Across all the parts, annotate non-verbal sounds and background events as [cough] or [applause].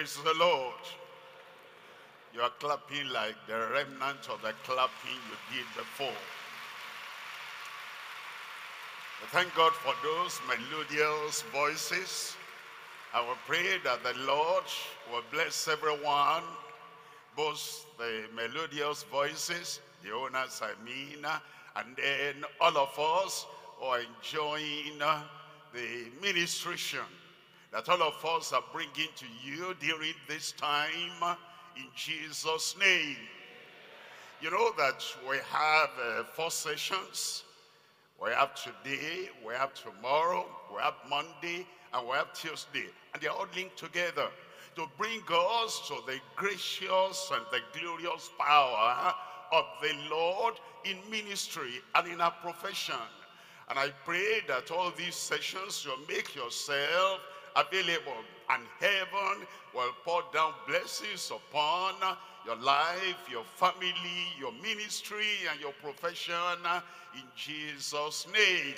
Praise the Lord. You are clapping like the remnant of the clapping you did before. Thank God for those melodious voices. I will pray that the Lord will bless everyone, both the melodious voices, the owners I mean, and then all of us who are enjoying the ministration that all of us are bringing to you during this time in Jesus' name. You know that we have uh, four sessions. We have today, we have tomorrow, we have Monday, and we have Tuesday. And they're all linked together to bring us to the gracious and the glorious power of the Lord in ministry and in our profession. And I pray that all these sessions you'll make yourself available and heaven will pour down blessings upon your life, your family, your ministry, and your profession in Jesus' name.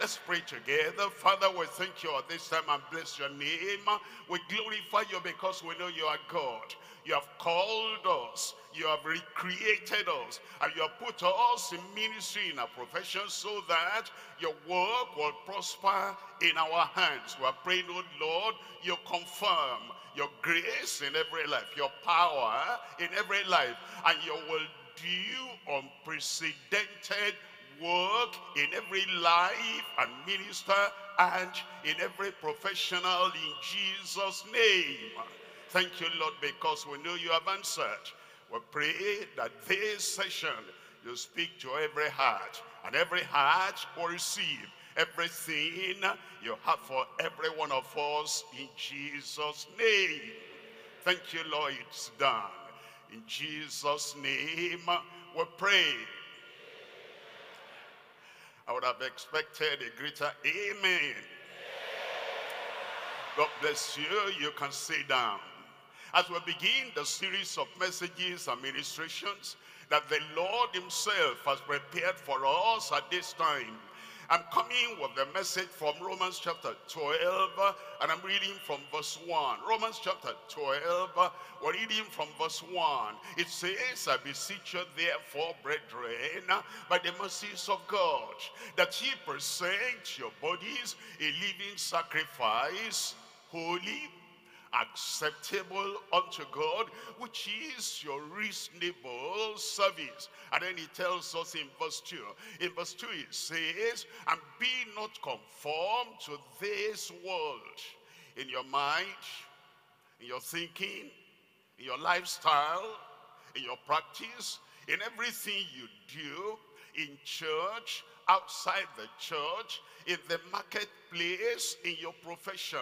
Let's pray together. Father, we thank you at this time and bless your name. We glorify you because we know you are God. You have called us. You have recreated us. And you have put us in ministry in our profession so that your work will prosper in our hands. We are praying, oh Lord, you confirm your grace in every life, your power in every life, and you will do unprecedented work in every life and minister and in every professional in Jesus' name. Thank you, Lord, because we know you have answered. We pray that this session you speak to every heart, and every heart will receive everything you have for every one of us in Jesus' name. Thank you, Lord, it's done. In Jesus' name we pray. I would have expected a greater amen. God bless you. You can sit down. As we begin the series of messages and ministrations that the Lord himself has prepared for us at this time, I'm coming with the message from Romans chapter 12, and I'm reading from verse 1. Romans chapter 12, we're reading from verse 1. It says, I beseech you therefore, brethren, by the mercies of God, that ye present your bodies a living sacrifice, holy, acceptable unto God, which is your reasonable service. And then he tells us in verse 2. In verse 2 it says, And be not conformed to this world in your mind, in your thinking, in your lifestyle, in your practice, in everything you do, in church, outside the church, in the marketplace, in your profession,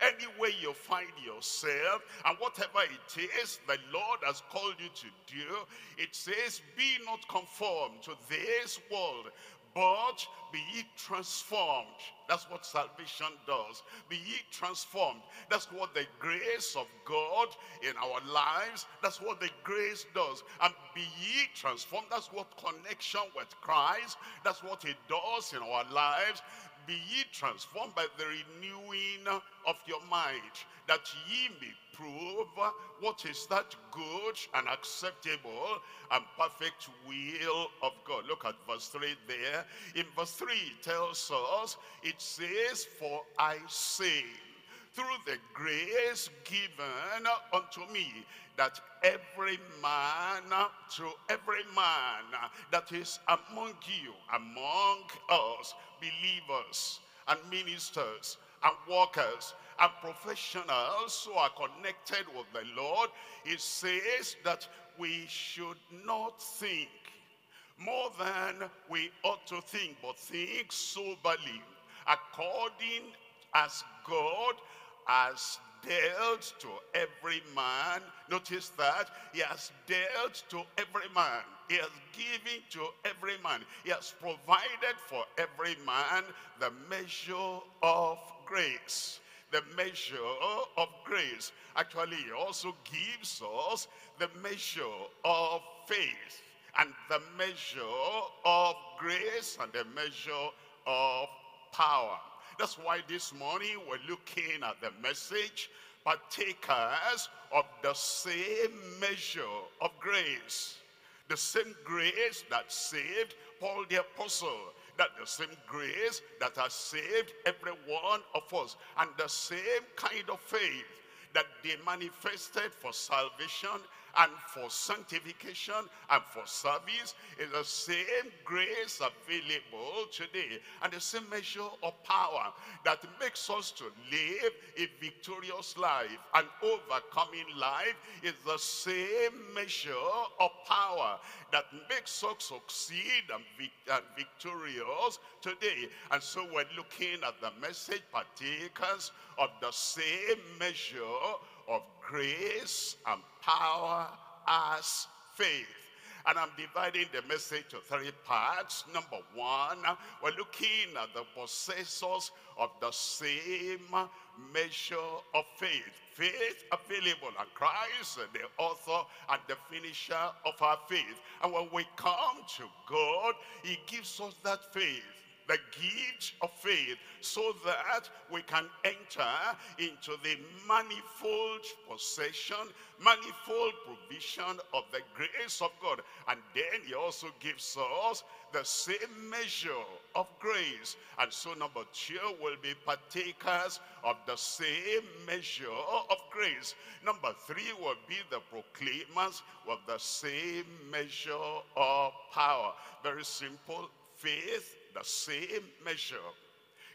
anywhere you find yourself, and whatever it is the Lord has called you to do, it says, be not conformed to this world, but be transformed. That's what salvation does. Be ye transformed. That's what the grace of God in our lives, that's what the grace does. And be ye transformed. That's what connection with Christ, that's what it does in our lives be ye transformed by the renewing of your mind, that ye may prove what is that good and acceptable and perfect will of God. Look at verse 3 there. In verse 3 it tells us, it says, For I say, through the grace given unto me, that every man, to every man that is among you, among us, believers and ministers and workers and professionals who are connected with the Lord, it says that we should not think more than we ought to think, but think soberly, according as God has dealt to every man. Notice that he has dealt to every man. He has given to every man. He has provided for every man the measure of grace. The measure of grace. Actually, he also gives us the measure of faith and the measure of grace and the measure of power. That's why this morning we're looking at the message partakers of the same measure of grace. The same grace that saved Paul the apostle. That the same grace that has saved every one of us. And the same kind of faith that they manifested for salvation and for sanctification and for service is the same grace available today and the same measure of power that makes us to live a victorious life and overcoming life is the same measure of power that makes us succeed and, vic and victorious today. And so we're looking at the message partakers of the same measure of grace and power as faith. And I'm dividing the message to three parts. Number one, we're looking at the possessors of the same measure of faith. Faith available and Christ, the author and the finisher of our faith. And when we come to God, he gives us that faith the gift of faith so that we can enter into the manifold possession, manifold provision of the grace of God. And then he also gives us the same measure of grace. And so number two will be partakers of the same measure of grace. Number three will be the proclaimers of the same measure of power. Very simple. Faith the same measure.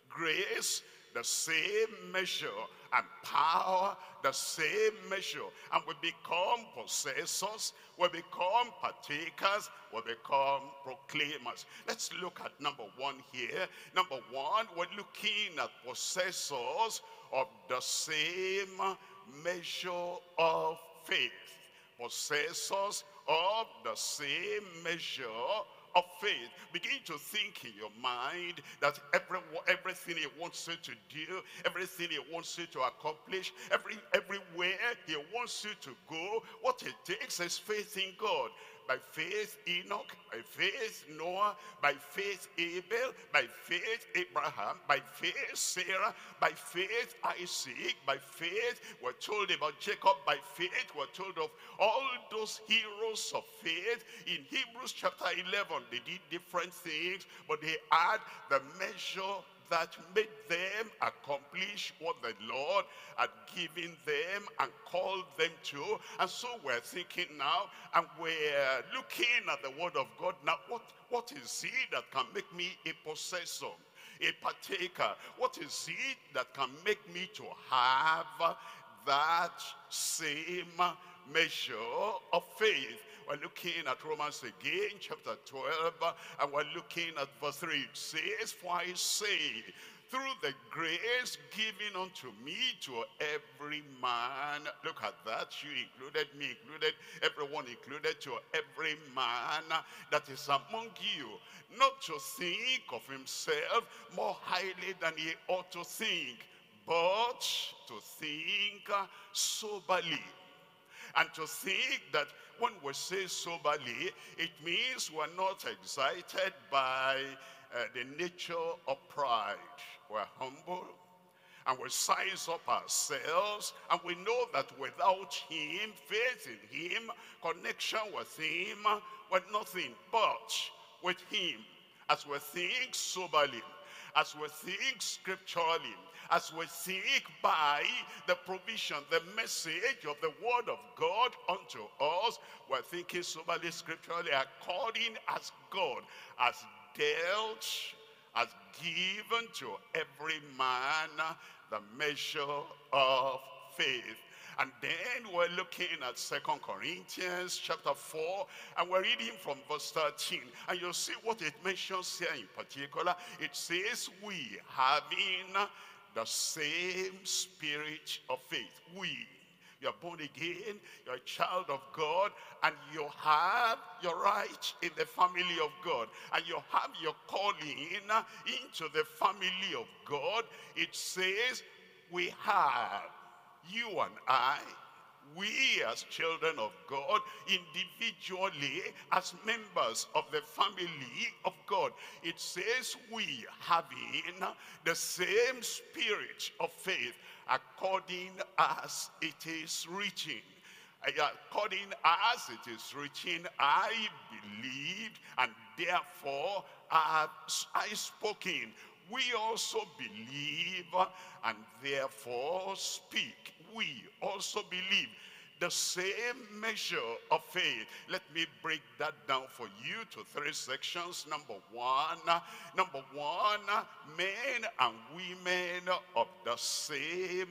Grace, the same measure. And power, the same measure. And we become possessors, we become partakers, we become proclaimers. Let's look at number one here. Number one, we're looking at possessors of the same measure of faith. Possessors of the same measure of faith. Begin to think in your mind that every, everything he wants you to do, everything he wants you to accomplish, every everywhere he wants you to go, what it takes is faith in God by faith Enoch, by faith Noah, by faith Abel, by faith Abraham, by faith Sarah, by faith Isaac, by faith we're told about Jacob, by faith we're told of all those heroes of faith. In Hebrews chapter 11, they did different things, but they had the measure that made them accomplish what the Lord had given them and called them to. And so we're thinking now, and we're looking at the word of God now, what, what is it that can make me a possessor? a partaker. What is it that can make me to have that same measure of faith? We're looking at Romans again, chapter 12, and we're looking at verse 3. It says, For I say, through the grace given unto me to every man. Look at that. You included, me included, everyone included, to every man that is among you. Not to think of himself more highly than he ought to think, but to think soberly. And to think that when we say soberly, it means we're not excited by uh, the nature of pride. We're humble and we size up ourselves and we know that without him, faith in him, connection with him, we're nothing but with him as we think soberly, as we think scripturally, as we seek by the provision, the message of the word of God unto us, we're thinking soberly scripturally according as God has dealt, has given to every man the measure of faith. And then we're looking at Second Corinthians chapter 4, and we're reading from verse 13. And you'll see what it mentions here in particular. It says, we having the same spirit of faith. We, you're born again, you're a child of God, and you have your right in the family of God, and you have your calling into the family of God. It says, we have, you and I, we as children of God, individually as members of the family of God, it says we having the same spirit of faith. according as it is written. Eh, according as it is written, I believed, and therefore have I spoken. We also believe, and therefore speak. We also believe the same measure of faith. Let me break that down for you to three sections. Number one, number one, men and women of the same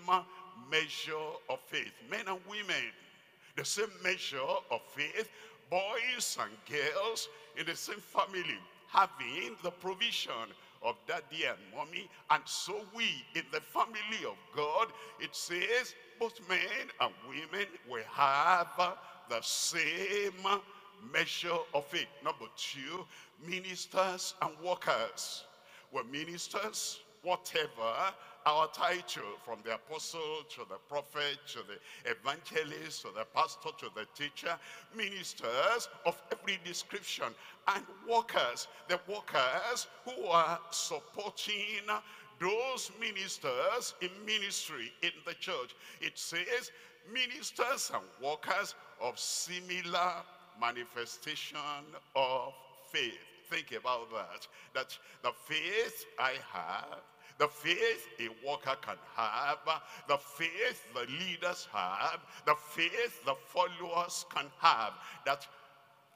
measure of faith. Men and women, the same measure of faith. Boys and girls in the same family, having the provision of daddy and mommy. And so we, in the family of God, it says, both men and women will have the same measure of faith. Number two, ministers and workers. We're ministers, whatever our title, from the apostle to the prophet, to the evangelist, to the pastor, to the teacher, ministers of every description, and workers, the workers who are supporting those ministers in ministry in the church. It says ministers and workers of similar manifestation of faith. Think about that. That the faith I have, the faith a worker can have, the faith the leaders have, the faith the followers can have, that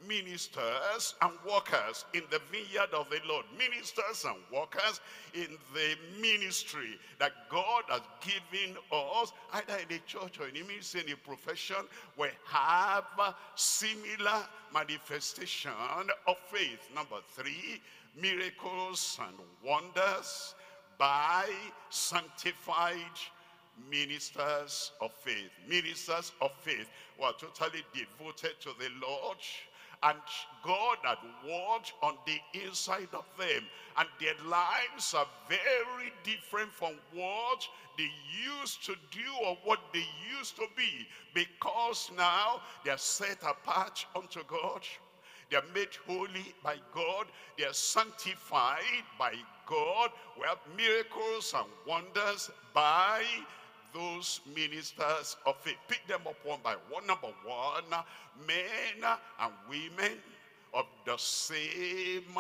ministers and workers in the vineyard of the Lord. Ministers and workers in the ministry that God has given us, either in the church or in the ministry, in the profession, we have similar manifestation of faith. Number three, miracles and wonders by sanctified ministers of faith. Ministers of faith who are totally devoted to the Lord and God had worked on the inside of them. And their lives are very different from what they used to do or what they used to be. Because now they are set apart unto God. They are made holy by God. They are sanctified by God. Have miracles and wonders by those ministers of faith. Pick them up one by one. Number one, men and women of the same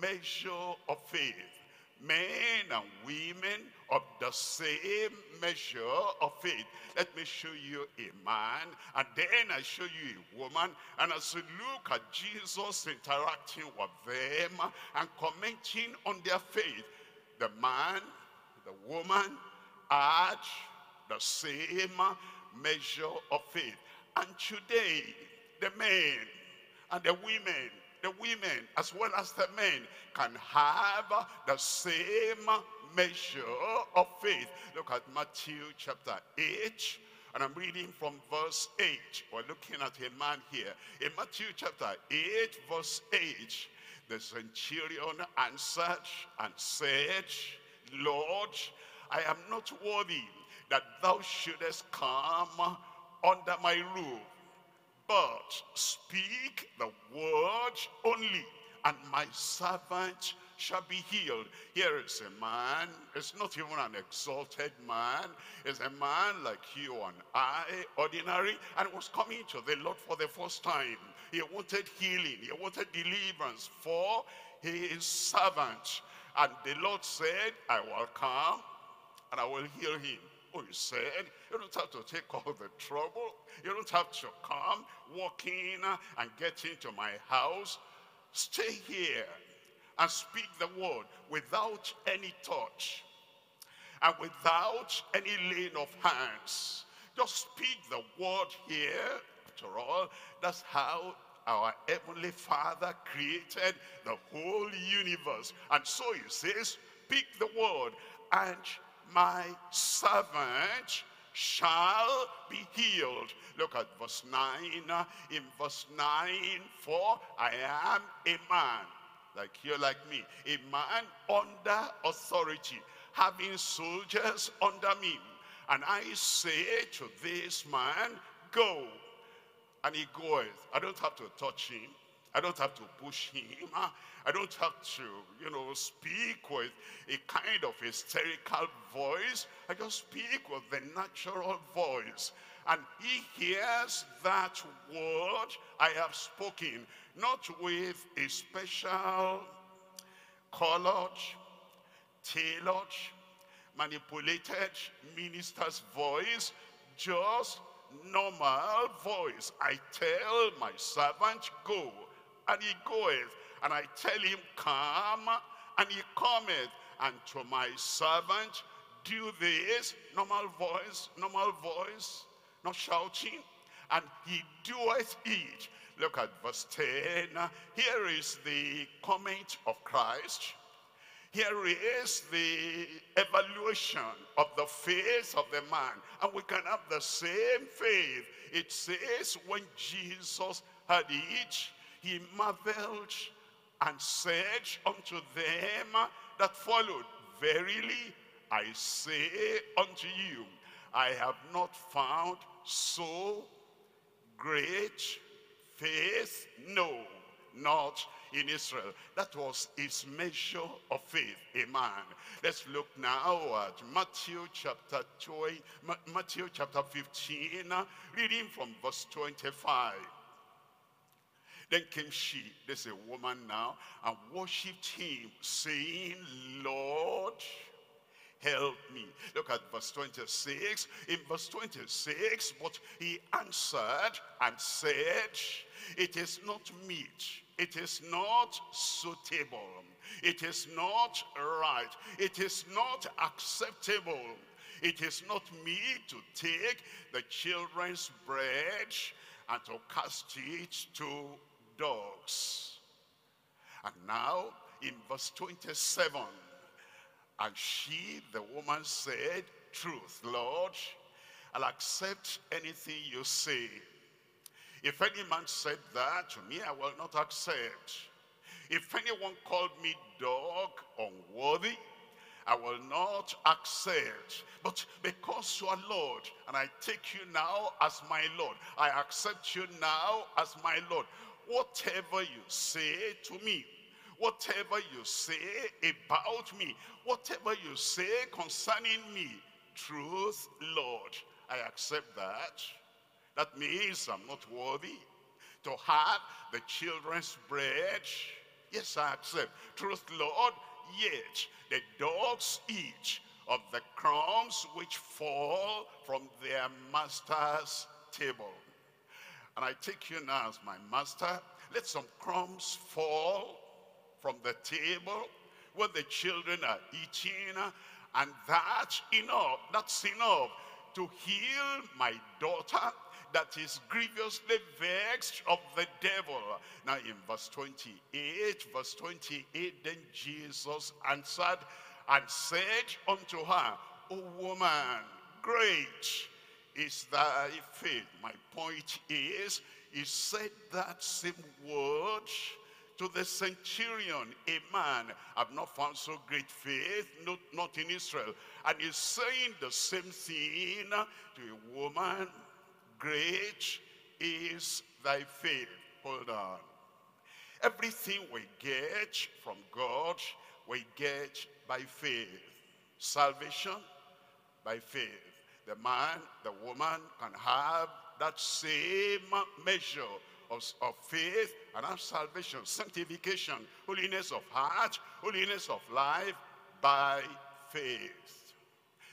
measure of faith. Men and women of the same measure of faith. Let me show you a man, and then I show you a woman. And as you look at Jesus interacting with them and commenting on their faith, the man, the woman, had the same measure of faith. And today, the men and the women, the women as well as the men can have the same measure of faith. Look at Matthew chapter 8. And I'm reading from verse 8. We're looking at a man here. In Matthew chapter 8, verse 8, the centurion answered and said, Lord, I am not worthy that thou shouldest come under my roof. But speak the word only, and my servant shall be healed. Here is a man, it's not even an exalted man, it's a man like you and I, ordinary, and was coming to the Lord for the first time. He wanted healing, he wanted deliverance for his servant. And the Lord said, I will come and I will heal him. Oh, he said, you don't have to take all the trouble. You don't have to come, walk in and get into my house. Stay here and speak the word without any touch and without any laying of hands. Just speak the word here. After all, that's how our Heavenly Father created the whole universe. And so he says, speak the word and my servant shall be healed. Look at verse 9. In verse 9, for I am a man, like you, like me, a man under authority, having soldiers under me. And I say to this man, go. And he goeth. I don't have to touch him. I don't have to push him. I don't have to, you know, speak with a kind of hysterical voice. I just speak with the natural voice. And he hears that word I have spoken, not with a special colored, tailored, manipulated minister's voice, just normal voice. I tell my servant, go, and he goeth. And I tell him, come, and he cometh. And to my servant, do this. Normal voice, normal voice, not shouting. And he doeth it. Look at verse 10. Here is the comment of Christ. Here is the evaluation of the faith of the man. And we can have the same faith. It says when Jesus had it, he marveled and said unto them that followed, Verily I say unto you, I have not found so great faith, no, not in Israel. That was his measure of faith, amen. Let's look now at Matthew chapter 20, Matthew chapter 15, reading from verse 25. Then came she, there's a woman now, and worshipped him, saying, Lord, help me. Look at verse 26. In verse 26, but he answered and said, it is not meet, it is not suitable, it is not right, it is not acceptable, it is not me to take the children's bread and to cast it to dogs. And now in verse 27, and she, the woman said, truth, Lord, I'll accept anything you say. If any man said that to me, I will not accept. If anyone called me dog unworthy, I will not accept. But because you are Lord, and I take you now as my Lord, I accept you now as my Lord. Whatever you say to me, whatever you say about me, whatever you say concerning me, truth, Lord, I accept that. That means I'm not worthy to have the children's bread. Yes, I accept. Truth, Lord, yet the dogs eat of the crumbs which fall from their master's table. And I take you now as my master. Let some crumbs fall from the table where the children are eating. And that's enough. That's enough to heal my daughter that is grievously vexed of the devil. Now in verse 28, verse 28, then Jesus answered and said unto her, O woman, great is thy faith. My point is, he said that same word to the centurion, a man, I've not found so great faith, not, not in Israel. And he's saying the same thing to a woman, great is thy faith. Hold on. Everything we get from God, we get by faith. Salvation, by faith. The man, the woman can have that same measure of, of faith and have salvation, sanctification, holiness of heart, holiness of life by faith.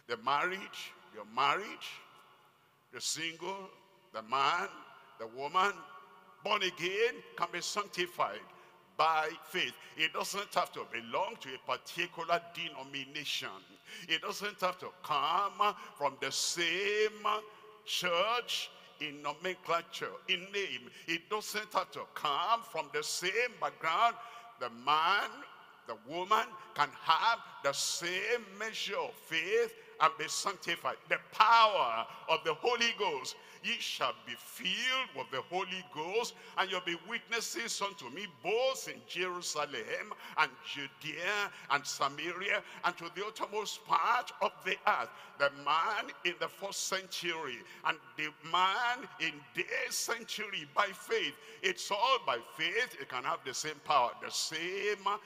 The marriage, your marriage, the single, the man, the woman, born again, can be sanctified by faith. It doesn't have to belong to a particular denomination. It doesn't have to come from the same church in nomenclature, in name. It doesn't have to come from the same background. The man, the woman can have the same measure of faith and be sanctified. The power of the Holy Ghost ye shall be filled with the Holy Ghost, and you'll be witnesses unto me both in Jerusalem and Judea and Samaria and to the uttermost part of the earth. The man in the first century and the man in this century by faith. It's all by faith. It can have the same power, the same uh,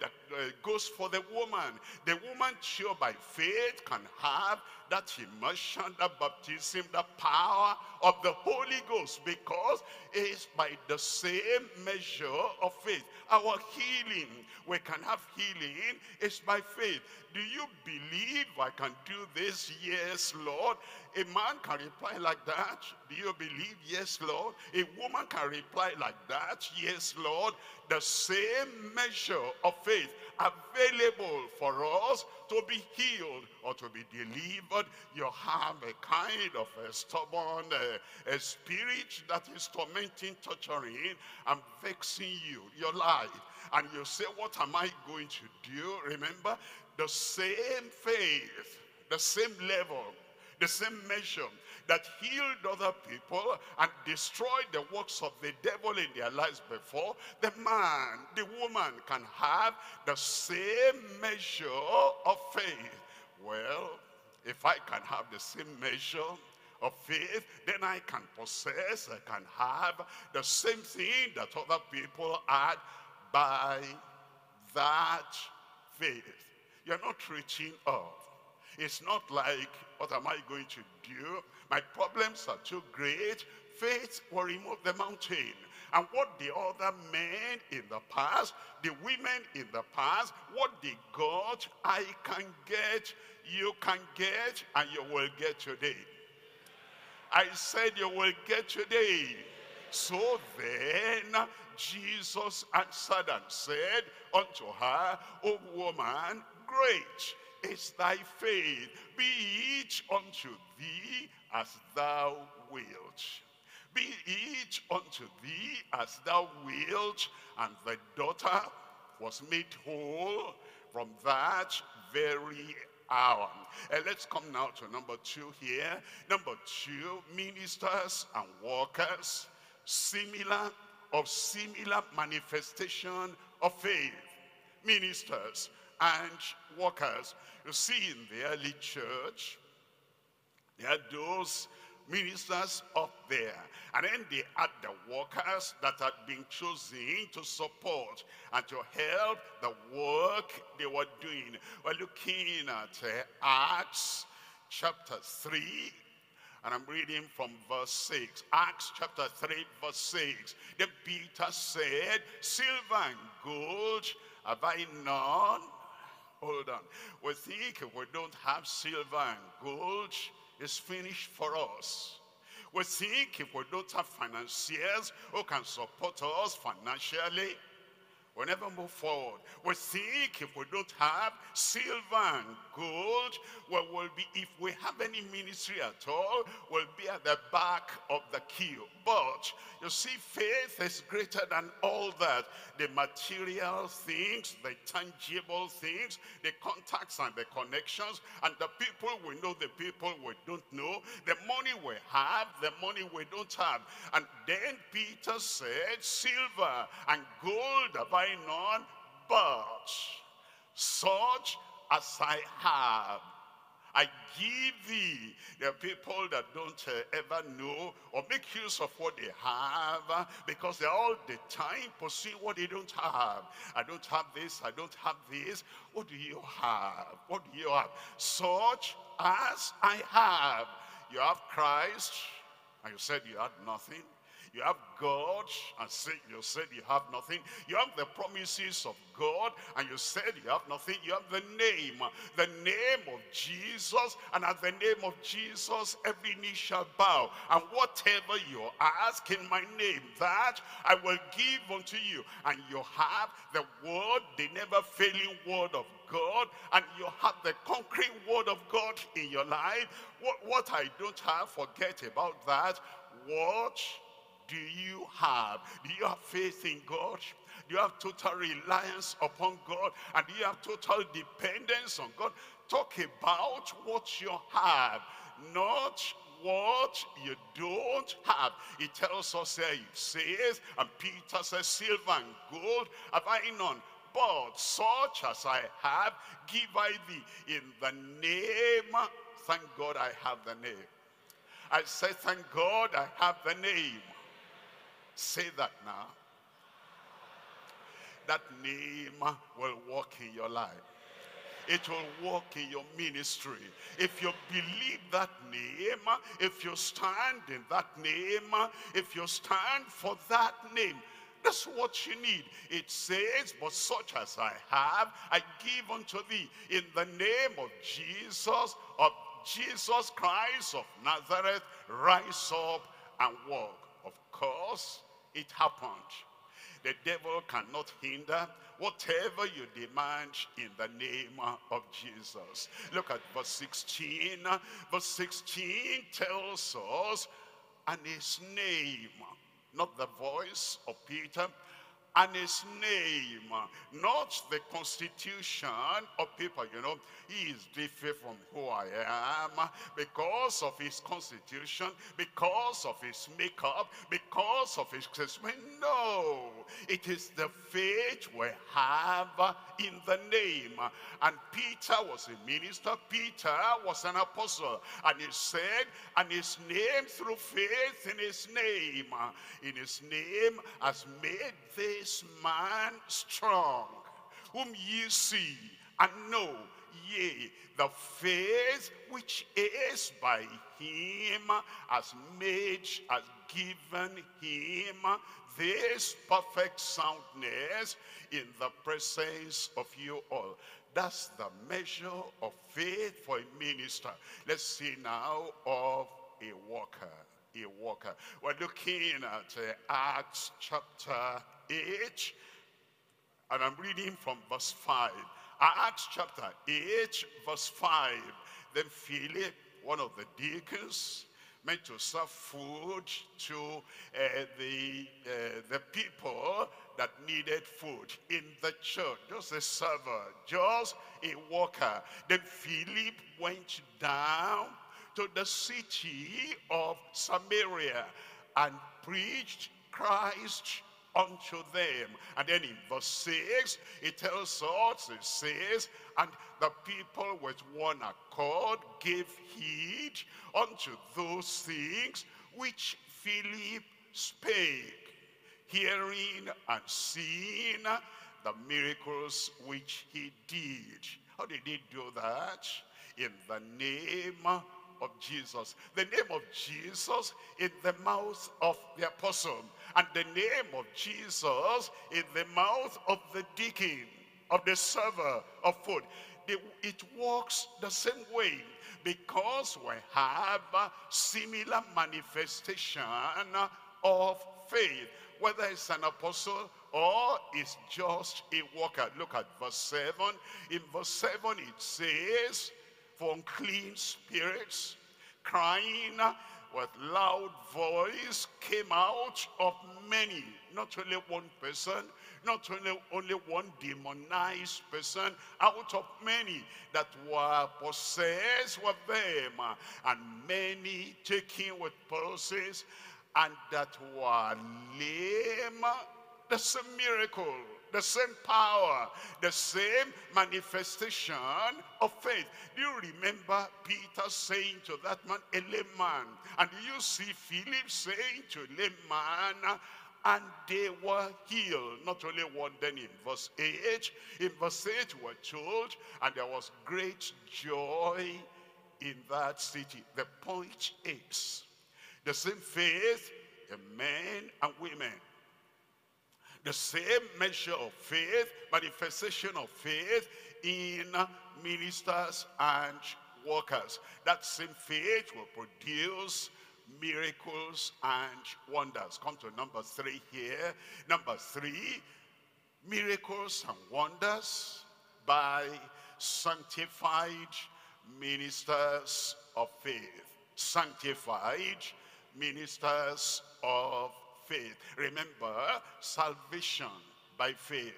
that uh, goes for the woman. The woman sure by faith can have that immersion, that baptism, the power of the Holy Ghost because it's by the same measure of faith. Our healing, we can have healing, is by faith. Do you believe I can do this? Yes, Lord. A man can reply like that. Do you believe? Yes, Lord. A woman can reply like that. Yes, Lord. The same measure of faith available for us to be healed or to be delivered. You have a kind of a stubborn uh, a spirit that is tormenting, torturing, and vexing you, your life. And you say, what am I going to do? Remember, the same faith, the same level, the same measure that healed other people and destroyed the works of the devil in their lives before, the man, the woman can have the same measure of faith. Well, if I can have the same measure of faith, then I can possess, I can have the same thing that other people had by that faith. You're not reaching up. It's not like, what am I going to do? My problems are too great. Faith will remove the mountain. And what the other men in the past, the women in the past, what they got, I can get, you can get, and you will get today. I said you will get today. So then Jesus answered and said unto her, O woman, great is thy faith. Be it unto thee as thou wilt. Be it unto thee as thou wilt. And the daughter was made whole from that very hour. And let's come now to number two here. Number two, ministers and workers, similar of similar manifestation of faith. Ministers and workers. You see in the early church, there are those ministers up there. And then they had the workers that had been chosen to support and to help the work they were doing. We're looking at uh, Acts chapter 3. And I'm reading from verse 6. Acts chapter 3 verse 6. Then Peter said, Silver and gold have I none. Hold on. We think if we don't have silver and gold, is finished for us. We think if we don't have financiers who can support us financially, We'll never move forward. We think if we don't have silver and gold, well, we'll be, if we have any ministry at all, we'll be at the back of the queue. But you see, faith is greater than all that. The material things, the tangible things, the contacts and the connections, and the people we know, the people we don't know, the money we have, the money we don't have. And then Peter said, silver and gold have I none, but such as I have. I give thee. There are people that don't uh, ever know or make use of what they have uh, because they're all the time pursuing what they don't have. I don't have this, I don't have this. What do you have? What do you have? Such as I have. You have Christ, and you said you had nothing. You have God and say, you said you have nothing. You have the promises of God and you said you have nothing. You have the name, the name of Jesus. And at the name of Jesus, every knee shall bow. And whatever you ask in my name, that I will give unto you. And you have the word, the never failing word of God. And you have the concrete word of God in your life. What, what I don't have, forget about that. Watch do you have? Do you have faith in God? Do you have total reliance upon God? And do you have total dependence on God? Talk about what you have, not what you don't have. He tells us here, it says, and Peter says, silver and gold have I none, but such as I have, give I thee in the name. Thank God I have the name. I say, thank God I have the name. Say that now. That name will walk in your life. It will work in your ministry. If you believe that name, if you stand in that name, if you stand for that name, that's what you need. It says, but such as I have, I give unto thee in the name of Jesus, of Jesus Christ of Nazareth, rise up and walk. Of course, it happened. The devil cannot hinder whatever you demand in the name of Jesus. Look at verse 16. Verse 16 tells us, and his name, not the voice of Peter, and his name, not the constitution of people. You know, he is different from who I am because of his constitution, because of his makeup, because of his assessment. No, it is the faith we have in the name. And Peter was a minister, Peter was an apostle. And he said, and his name through faith in his name, in his name has made this man strong, whom ye see and know Yea, the faith which is by him has made, has given him this perfect soundness in the presence of you all. That's the measure of faith for a minister. Let's see now of a worker. A worker. We're looking at uh, Acts chapter 8, and I'm reading from verse 5. Acts chapter 8, verse 5. Then Philip, one of the deacons, meant to serve food to uh, the, uh, the people that needed food in the church. Just a server, just a worker. Then Philip went down to the city of Samaria and preached Christ unto them. And then in verse 6, it tells us, it says, and the people with one accord gave heed unto those things which Philip spake, hearing and seeing the miracles which he did. How did he do that? In the name of Jesus. The name of Jesus in the mouth of the apostle. And the name of Jesus in the mouth of the deacon, of the server of food. It works the same way because we have a similar manifestation of faith. Whether it's an apostle or it's just a worker. Look at verse 7. In verse 7 it says, for unclean spirits, crying with loud voice came out of many, not only one person, not only, only one demonized person, out of many that were possessed with them, and many taken with palsies, and that were lame. That's a miracle the same power, the same manifestation of faith. Do you remember Peter saying to that man, a lame man? And do you see Philip saying to a lame man, and they were healed. Not only one, then in verse 8, in verse 8 we're told, and there was great joy in that city. The point is, the same faith in men and women the same measure of faith, manifestation of faith in ministers and workers. That same faith will produce miracles and wonders. Come to number three here. Number three, miracles and wonders by sanctified ministers of faith. Sanctified ministers of faith. Remember, salvation by faith.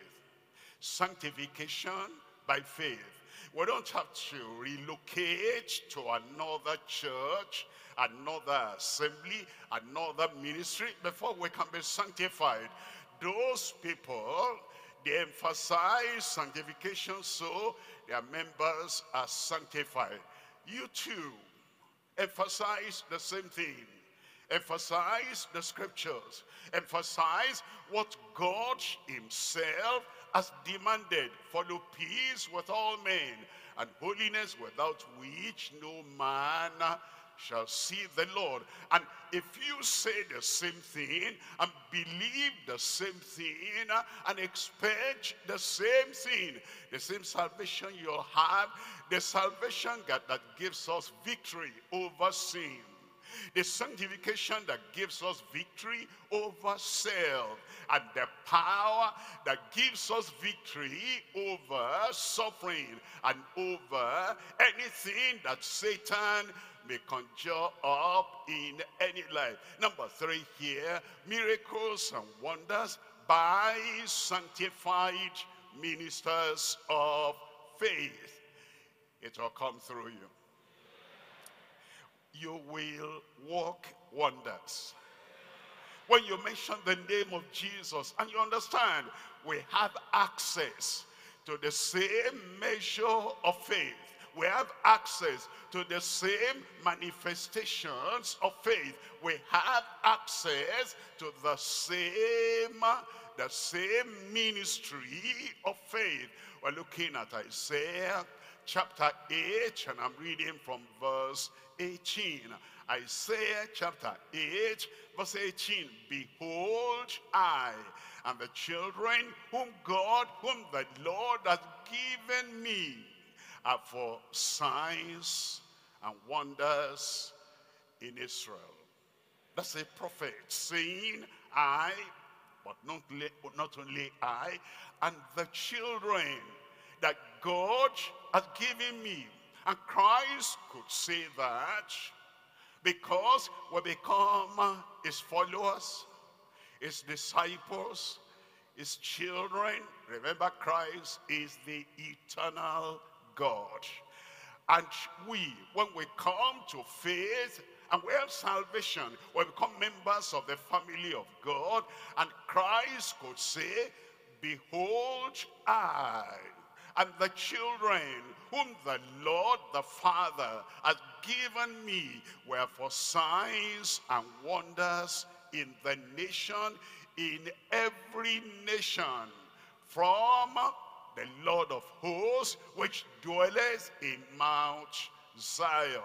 Sanctification by faith. We don't have to relocate to another church, another assembly, another ministry before we can be sanctified. Those people, they emphasize sanctification so their members are sanctified. You too, emphasize the same thing. Emphasize the scriptures. Emphasize what God himself has demanded. Follow peace with all men and holiness without which no man shall see the Lord. And if you say the same thing and believe the same thing and expect the same thing, the same salvation you'll have, the salvation that, that gives us victory over sin, the sanctification that gives us victory over self and the power that gives us victory over suffering and over anything that Satan may conjure up in any life. Number three here, miracles and wonders by sanctified ministers of faith. It will come through you you will walk wonders. When you mention the name of Jesus and you understand we have access to the same measure of faith. We have access to the same manifestations of faith. We have access to the same, the same ministry of faith. We're looking at Isaiah chapter 8 and I'm reading from verse 18. Isaiah chapter 8, verse 18. Behold, I and the children whom God, whom the Lord has given me, are for signs and wonders in Israel. That's a prophet saying, I, but not, not only I, and the children that God has given me and Christ could say that because we become his followers, his disciples, his children. Remember, Christ is the eternal God. And we, when we come to faith and we have salvation, we become members of the family of God, and Christ could say, Behold, I and the children whom the Lord the Father has given me were for signs and wonders in the nation, in every nation, from the Lord of hosts, which dwelleth in Mount Zion.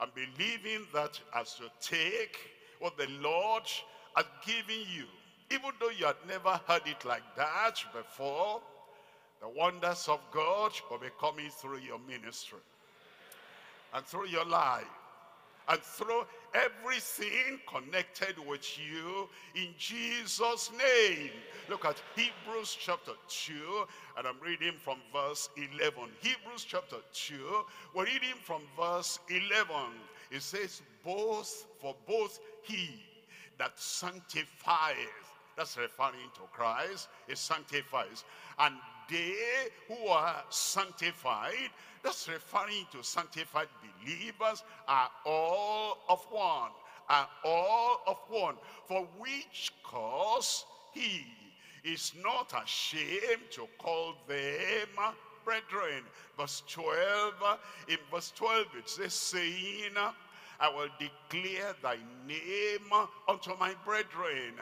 I'm believing that as you take what the Lord has given you, even though you had never heard it like that before, the wonders of God will be coming through your ministry and through your life and through everything connected with you in Jesus name. Look at Hebrews chapter 2 and I'm reading from verse 11. Hebrews chapter 2, we're reading from verse 11. It says, both for both he that sanctifies, that's referring to Christ, he sanctifies, and they who are sanctified, that's referring to sanctified believers, are all of one, are all of one, for which cause he is not ashamed to call them brethren. Verse 12, in verse 12 it says, saying, I will declare thy name unto my brethren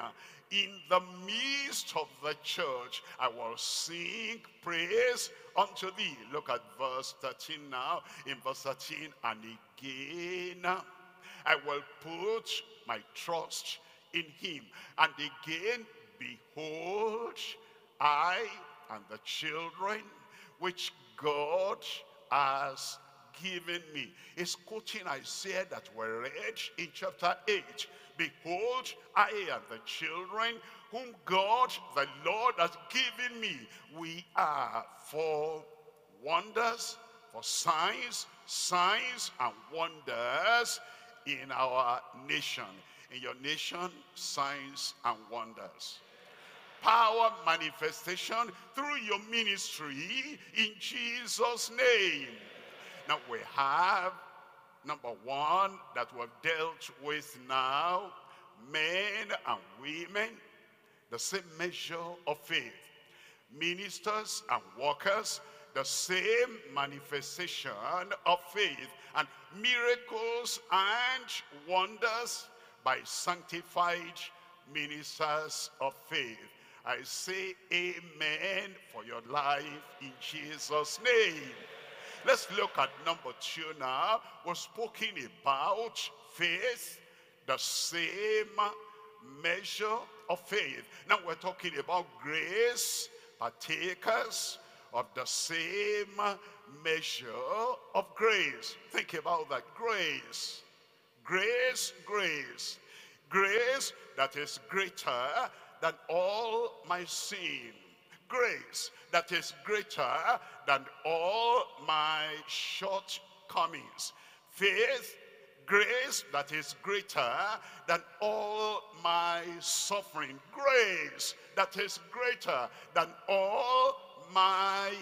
in the midst of the church, I will sing praise unto thee. Look at verse 13 now. In verse 13, and again, I will put my trust in him. And again, behold, I and the children which God has given me. It's quoting Isaiah that we read in chapter 8. Behold, I and the children whom God, the Lord, has given me. We are for wonders, for signs, signs and wonders in our nation. In your nation, signs and wonders. power manifestation through your ministry in Jesus' name. Now we have number one that we've dealt with now, men and women, the same measure of faith. Ministers and workers, the same manifestation of faith and miracles and wonders by sanctified ministers of faith. I say amen for your life in Jesus' name. Let's look at number two now. We're speaking about faith, the same measure of faith. Now we're talking about grace, partakers of the same measure of grace. Think about that. Grace, grace, grace. Grace that is greater than all my sin. Grace that is greater than all my shortcomings. Faith, grace that is greater than all my suffering. Grace that is greater than all my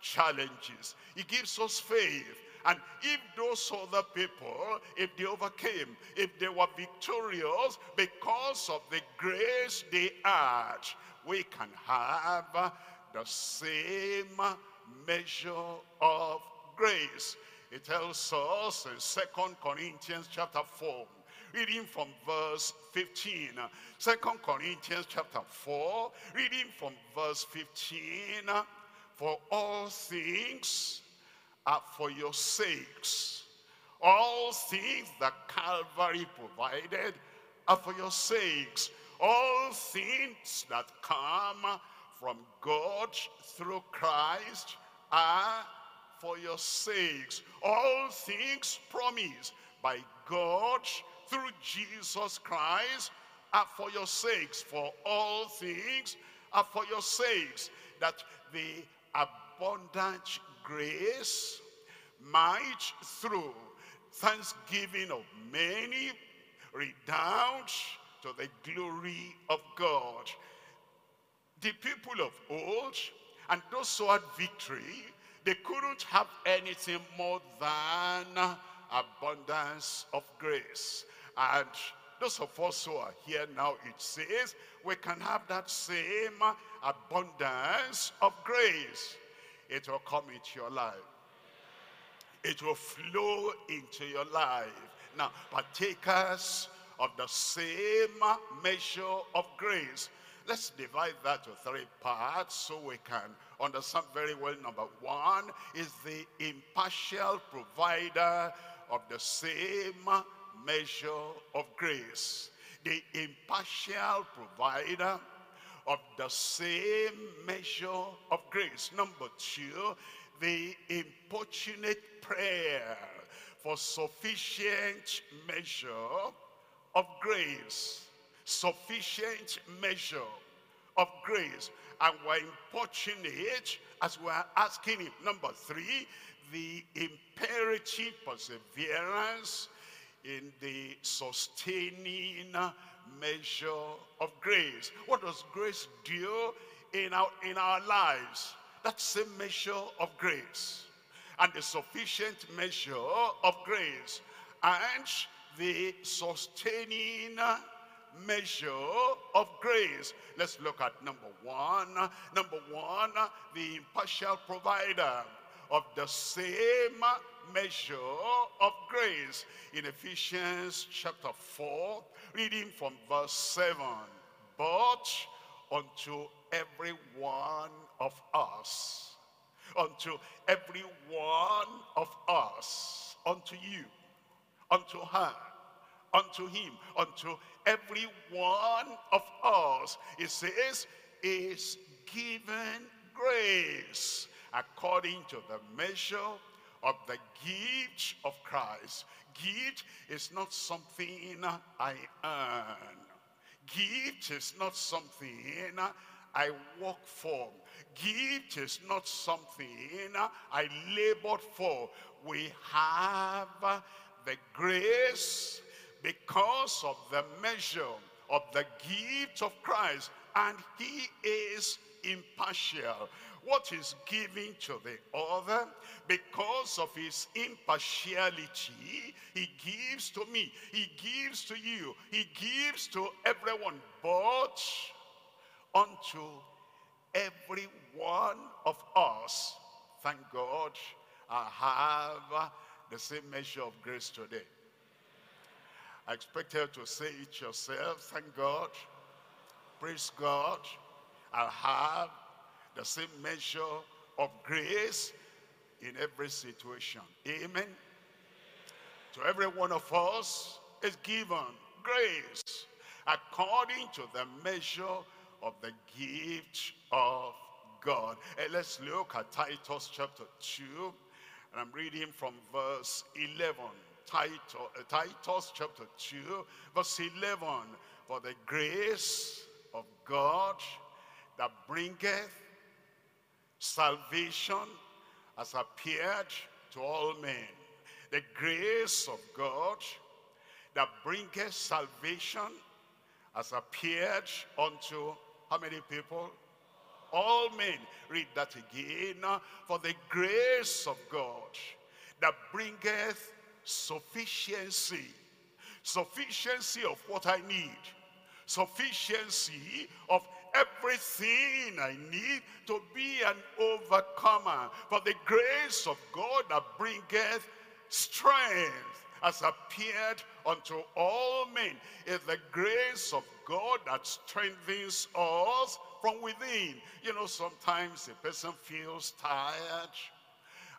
challenges. He gives us faith. And if those other people, if they overcame, if they were victorious because of the grace they had, we can have the same measure of grace. It tells us in Second Corinthians chapter 4, reading from verse 15. Second Corinthians chapter 4, reading from verse 15. For all things are for your sakes. All things that Calvary provided are for your sakes. All things that come from God through Christ are for your sakes. All things promised by God through Jesus Christ are for your sakes. For all things are for your sakes. That the abundant grace might through thanksgiving of many redound to the glory of God the people of old and those who had victory, they couldn't have anything more than abundance of grace. And those of us who are here now, it says, we can have that same abundance of grace. It will come into your life. It will flow into your life. Now, partakers of the same measure of grace Let's divide that to three parts so we can understand very well. Number one is the impartial provider of the same measure of grace. The impartial provider of the same measure of grace. Number two, the importunate prayer for sufficient measure of grace sufficient measure of grace. And we're importunate as we're asking him. Number three, the imperative perseverance in the sustaining measure of grace. What does grace do in our, in our lives? That same measure of grace. And the sufficient measure of grace. And the sustaining measure of grace. Let's look at number one. Number one, the impartial provider of the same measure of grace. In Ephesians chapter 4, reading from verse 7. But unto every one of us, unto every one of us, unto you, unto her, unto him, unto every one of us, it says, is given grace according to the measure of the gift of Christ. Gift is not something I earn. Gift is not something I work for. Gift is not something I labored for. We have the grace because of the measure of the gift of Christ and he is impartial. What is given to the other, because of his impartiality, he gives to me, he gives to you, he gives to everyone, but unto every one of us. Thank God I have the same measure of grace today. I expect you to say it yourself. Thank God. Praise God. I have the same measure of grace in every situation. Amen. To every one of us is given grace according to the measure of the gift of God. And let's look at Titus chapter 2. And I'm reading from verse 11. Titus, uh, Titus chapter 2, verse 11. For the grace of God that bringeth salvation has appeared to all men. The grace of God that bringeth salvation has appeared unto how many people? All men. Read that again. For the grace of God that bringeth sufficiency. Sufficiency of what I need. Sufficiency of everything I need to be an overcomer. For the grace of God that bringeth strength has appeared unto all men. It's the grace of God that strengthens us from within. You know, sometimes a person feels tired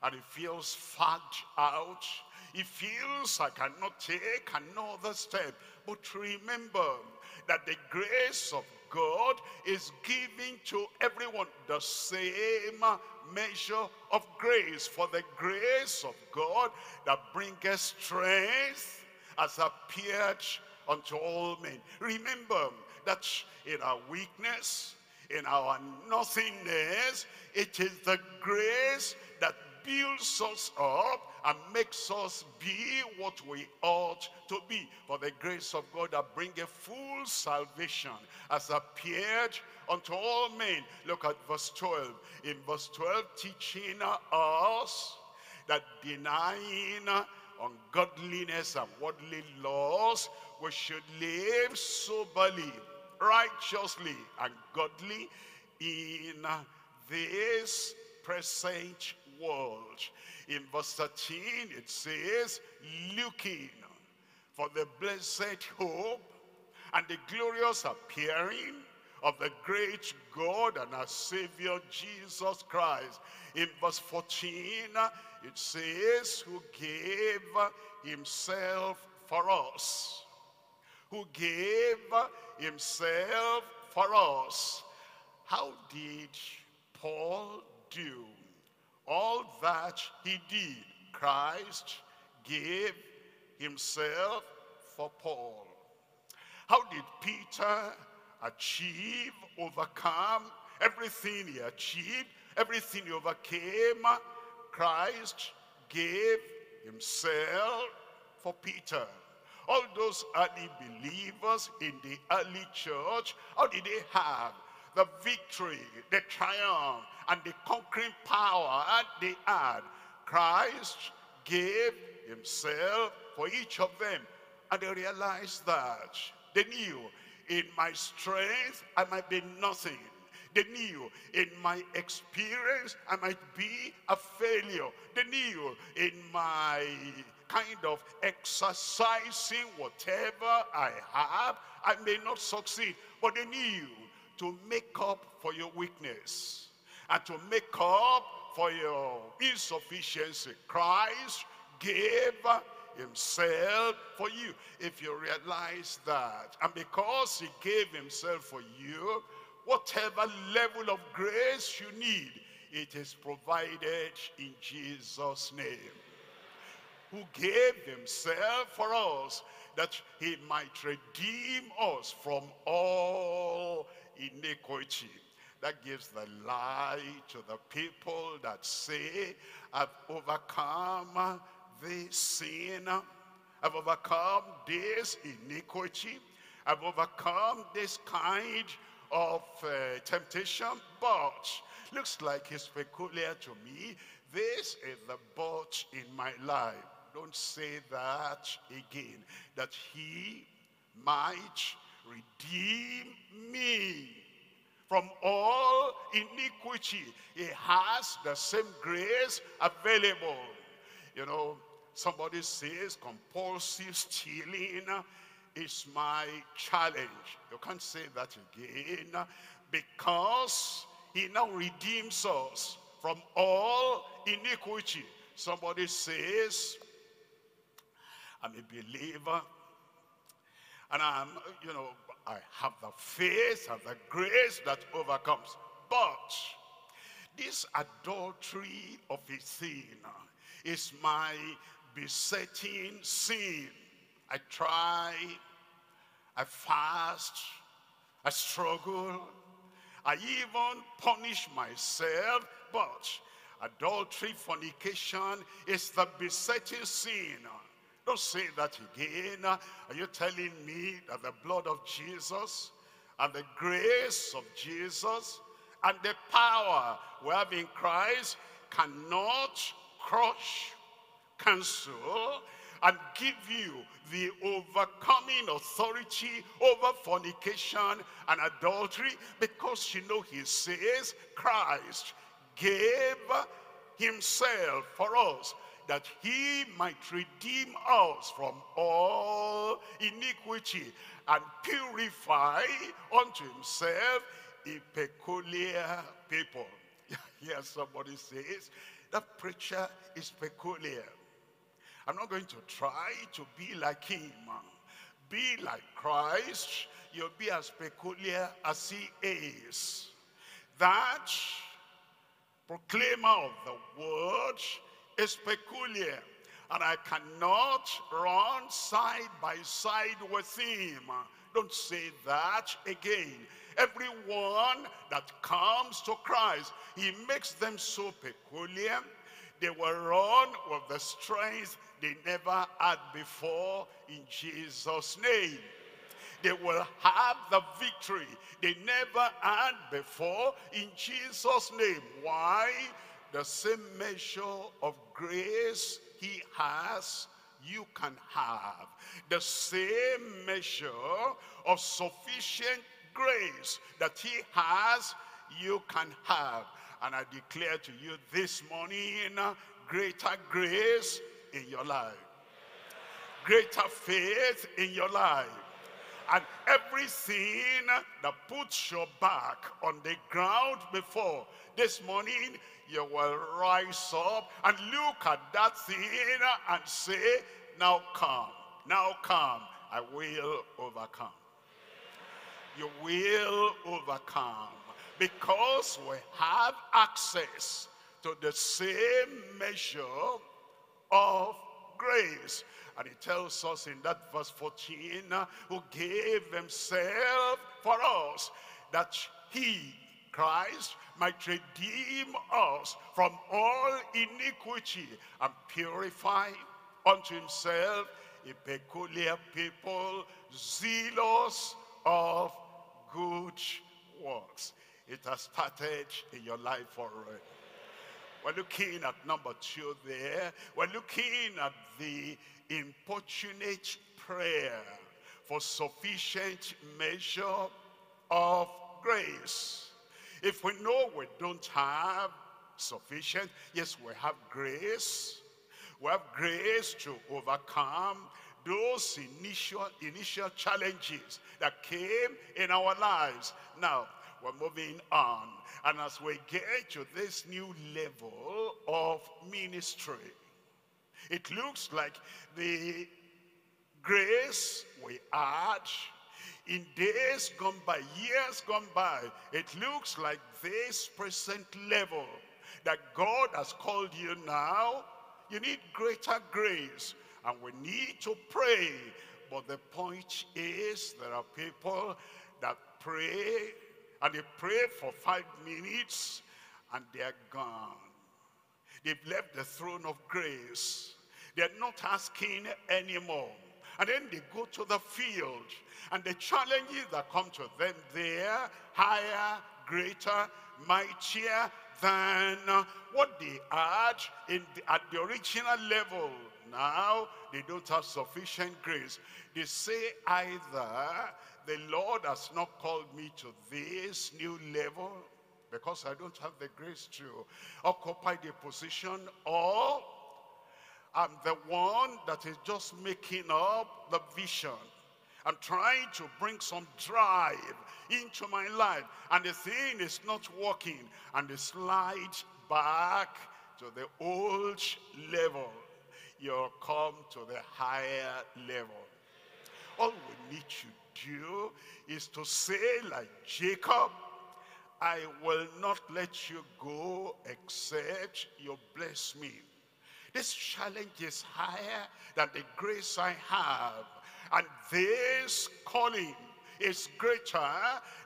and he feels fagged out. He feels I cannot take another step. But remember that the grace of God is giving to everyone the same measure of grace. For the grace of God that bringeth strength has appeared unto all men. Remember that in our weakness, in our nothingness, it is the grace builds us up and makes us be what we ought to be. For the grace of God that bringeth full salvation has appeared unto all men. Look at verse 12. In verse 12, teaching us that denying ungodliness and worldly laws, we should live soberly, righteously, and godly in this present world. In verse 13, it says, looking for the blessed hope and the glorious appearing of the great God and our Savior Jesus Christ. In verse 14, it says, who gave himself for us. Who gave himself for us. How did Paul do all that he did? Christ gave himself for Paul. How did Peter achieve, overcome everything he achieved, everything he overcame? Christ gave himself for Peter. All those early believers in the early church, how did they have the victory, the triumph, and the conquering power they had? Christ gave himself for each of them. And they realized that. They knew in my strength I might be nothing. They knew in my experience I might be a failure. They knew in my kind of exercising whatever I have, I may not succeed. But they knew to make up for your weakness and to make up for your insufficiency. Christ gave himself for you. If you realize that, and because he gave himself for you, whatever level of grace you need, it is provided in Jesus' name. Who gave himself for us that he might redeem us from all iniquity. That gives the lie to the people that say, I've overcome this sin. I've overcome this iniquity. I've overcome this kind of uh, temptation, but looks like it's peculiar to me. This is the but in my life. Don't say that again. That he might redeem me from all iniquity. He has the same grace available. You know, somebody says compulsive stealing is my challenge. You can't say that again because he now redeems us from all iniquity. Somebody says, I'm a believer and I'm, you know, I have the faith and the grace that overcomes. But this adultery of a sin is my besetting sin. I try, I fast, I struggle, I even punish myself, but adultery, fornication is the besetting sin. Don't say that again. Are you telling me that the blood of Jesus and the grace of Jesus and the power we have in Christ cannot crush, cancel, and give you the overcoming authority over fornication and adultery because you know he says Christ gave himself for us that he might redeem us from all iniquity and purify unto himself a peculiar people. [laughs] Here somebody says, that preacher is peculiar. I'm not going to try to be like him. Be like Christ. You'll be as peculiar as he is. That proclaimer of the word is peculiar. And I cannot run side by side with him. Don't say that again. Everyone that comes to Christ, he makes them so peculiar. They will run with the strength they never had before in Jesus' name. They will have the victory they never had before in Jesus' name. Why? The same measure of grace he has, you can have. The same measure of sufficient grace that he has, you can have. And I declare to you this morning, greater grace in your life. Greater faith in your life. And every sin that puts your back on the ground before this morning, you will rise up and look at that sin and say, now come, now come, I will overcome. You will overcome because we have access to the same measure of grace. And he tells us in that verse 14, uh, who gave himself for us, that he, Christ, might redeem us from all iniquity and purify unto himself a peculiar people, zealous of good works. It has started in your life already. We're looking at number two there. We're looking at the importunate prayer for sufficient measure of grace. If we know we don't have sufficient, yes, we have grace. We have grace to overcome those initial, initial challenges that came in our lives. Now, we're moving on. And as we get to this new level of ministry, it looks like the grace we had in days gone by, years gone by, it looks like this present level that God has called you now, you need greater grace. And we need to pray. But the point is, there are people that pray, and they pray for five minutes, and they're gone. They've left the throne of grace. They're not asking anymore. And then they go to the field. And the challenges that come to them there, higher, greater, mightier than what they had in the, at the original level. Now, they don't have sufficient grace. They say either the Lord has not called me to this new level because I don't have the grace to occupy the position or I'm the one that is just making up the vision. I'm trying to bring some drive into my life and the thing is not working and they slide back to the old level. You'll come to the higher level. All we need to do is to say like Jacob, I will not let you go except you bless me. This challenge is higher than the grace I have. And this calling is greater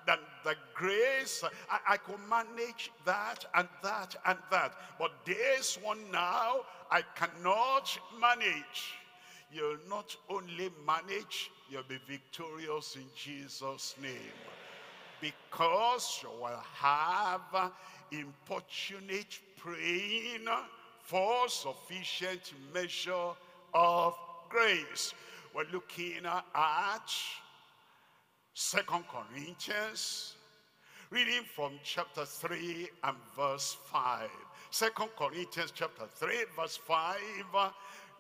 than the grace. I, I could manage that and that and that. But this one now, I cannot manage. You'll not only manage, you'll be victorious in Jesus' name. Because you will have importunate praying for sufficient measure of grace. We're looking at Second Corinthians, reading from chapter 3 and verse 5. Second Corinthians chapter 3 verse 5.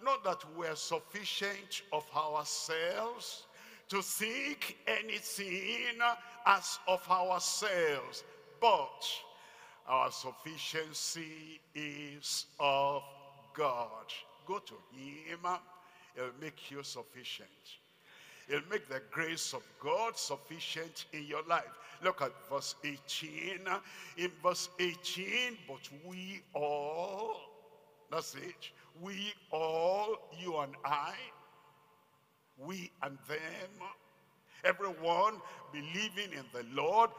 Not that we're sufficient of ourselves to think anything as of ourselves, but our sufficiency is of God. Go to him. He'll make you sufficient. He'll make the grace of God sufficient in your life. Look at verse 18. In verse 18, but we all, that's it, we all, you and I, we and them, everyone believing in the Lord,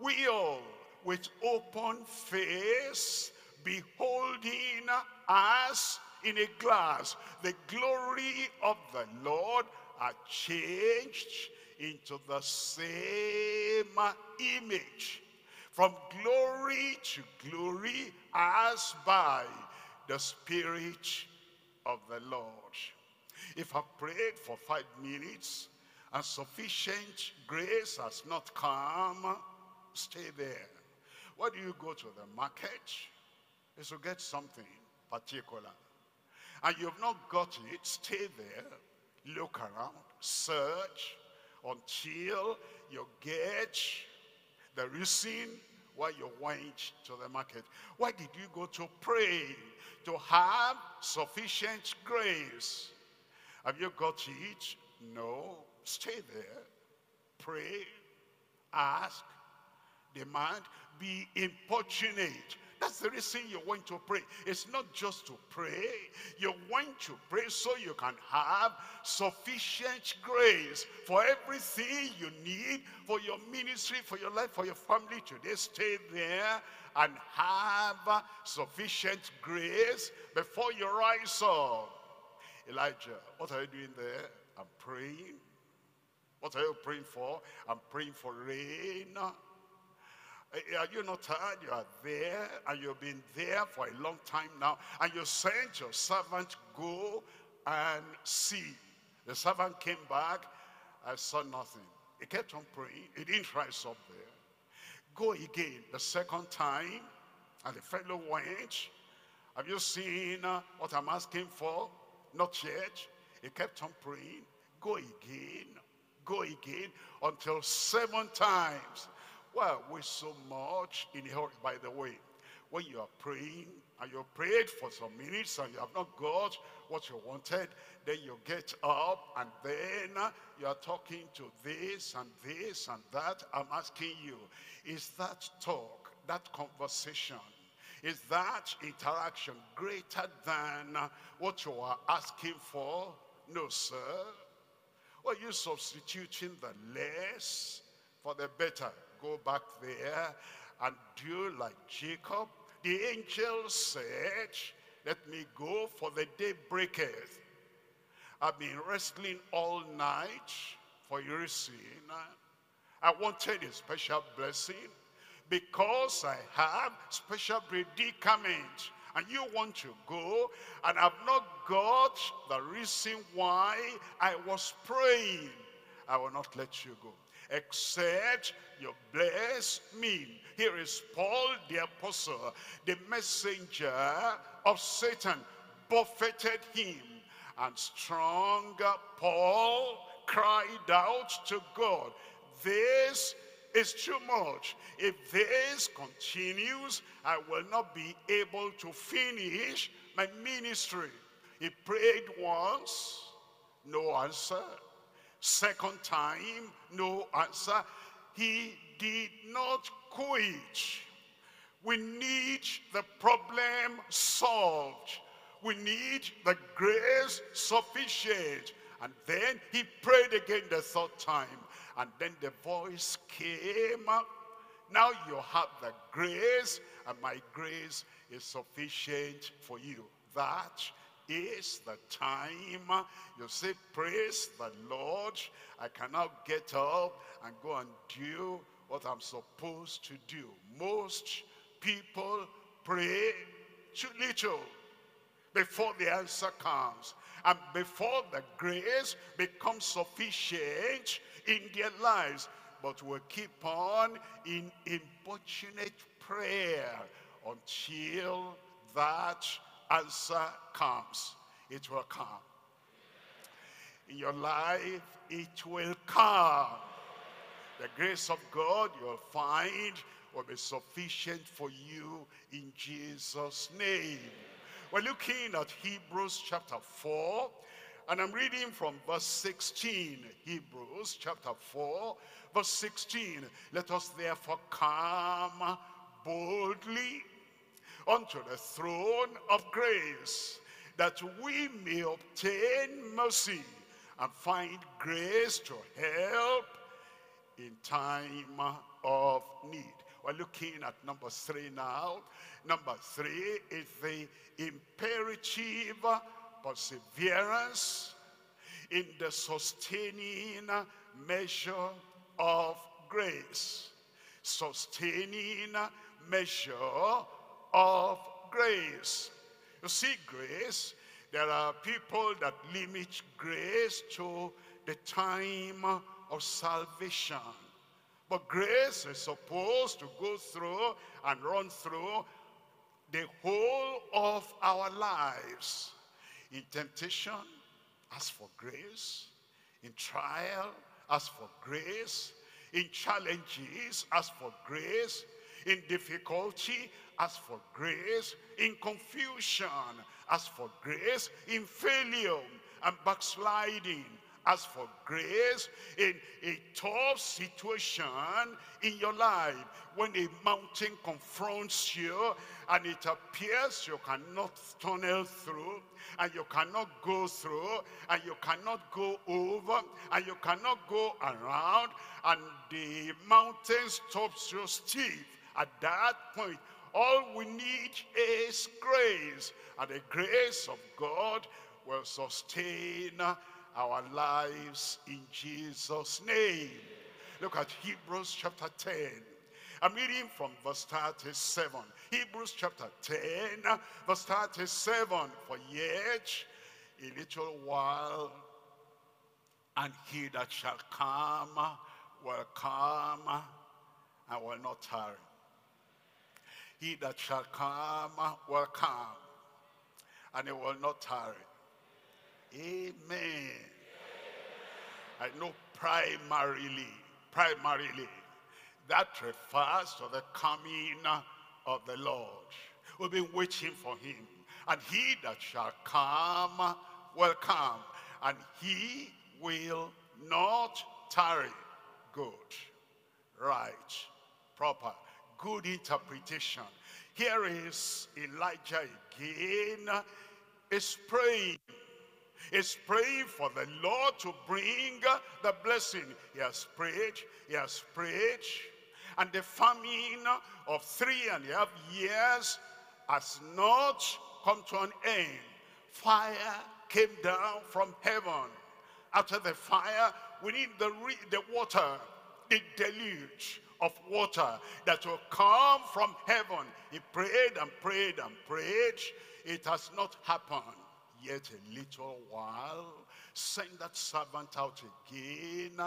we all with open face, beholding as in a glass the glory of the Lord are changed into the same image from glory to glory as by the Spirit of the Lord. If I prayed for five minutes and sufficient grace has not come, stay there. Why do you go to the market? Is to get something particular. And you've not got it, stay there, look around, search until you get the reason why you went to the market. Why did you go to pray? To have sufficient grace. Have you got it? No. Stay there. Pray. Ask. Demand be importunate. That's the reason you want to pray. It's not just to pray. You want to pray so you can have sufficient grace for everything you need for your ministry, for your life, for your family today. Stay there and have sufficient grace before you rise up. Elijah, what are you doing there? I'm praying. What are you praying for? I'm praying for rain. Eh, are you not tired? You are there and you've been there for a long time now. And you sent your servant go and see. The servant came back. I saw nothing. He kept on praying. He didn't rise up there. Go again the second time. And the fellow went. Have you seen uh, what I'm asking for? Not yet. He kept on praying. Go again. Go again until seven times. Why are we so much in a hurry? By the way, when you are praying and you prayed for some minutes and you have not got what you wanted, then you get up and then you are talking to this and this and that. I'm asking you, is that talk, that conversation, is that interaction greater than what you are asking for? No, sir. Are you substituting the less for the better? Go back there and do like Jacob. The angel said, let me go for the day breaketh. I've been wrestling all night for your sin. I wanted a special blessing because I have special predicament and you want to go and I've not got the reason why I was praying, I will not let you go. Except you bless me. Here is Paul the apostle, the messenger of Satan, buffeted him. And stronger Paul cried out to God, this is too much. If this continues, I will not be able to finish my ministry. He prayed once, no answer. Second time, no answer. He did not quit. We need the problem solved. We need the grace sufficient. And then he prayed again the third time. And then the voice came up. Now you have the grace, and my grace is sufficient for you. That is the time you say, praise the Lord. I cannot get up and go and do what I'm supposed to do. Most people pray too little before the answer comes. And before the grace becomes sufficient, in their lives. But we'll keep on in importunate prayer until that answer comes. It will come. In your life, it will come. The grace of God you'll find will be sufficient for you in Jesus' name. We're looking at Hebrews chapter 4, and I'm reading from verse 16, Hebrews chapter 4, verse 16. Let us therefore come boldly unto the throne of grace, that we may obtain mercy and find grace to help in time of need. We're looking at number three now. Number three is the imperative perseverance in the sustaining measure of grace. Sustaining measure of grace. You see, grace, there are people that limit grace to the time of salvation. But grace is supposed to go through and run through the whole of our lives. In temptation, ask for grace. In trial, ask for grace. In challenges, ask for grace. In difficulty, ask for grace. In confusion, ask for grace. In failure and backsliding, ask for grace in a tough situation in your life when a mountain confronts you and it appears you cannot tunnel through and you cannot go through and you cannot go over and you cannot go around and the mountain stops you stiff at that point all we need is grace and the grace of God will sustain our lives in Jesus name look at Hebrews chapter 10 I'm reading from verse 37. Hebrews chapter 10, verse 37. For yet a little while, and he that shall come will come and will not tarry. He that shall come will come, and he will not tarry. Amen. I know primarily, primarily, that refers to the coming of the Lord. We've been waiting for him. And he that shall come will come. And he will not tarry. Good. Right. Proper. Good interpretation. Here is Elijah again. Is praying is praying for the Lord to bring the blessing. He has prayed, he has prayed, and the famine of three and a half years has not come to an end. Fire came down from heaven. After the fire, we need the, the water, the deluge of water that will come from heaven. He prayed and prayed and prayed. It has not happened. Yet a little while, send that servant out again,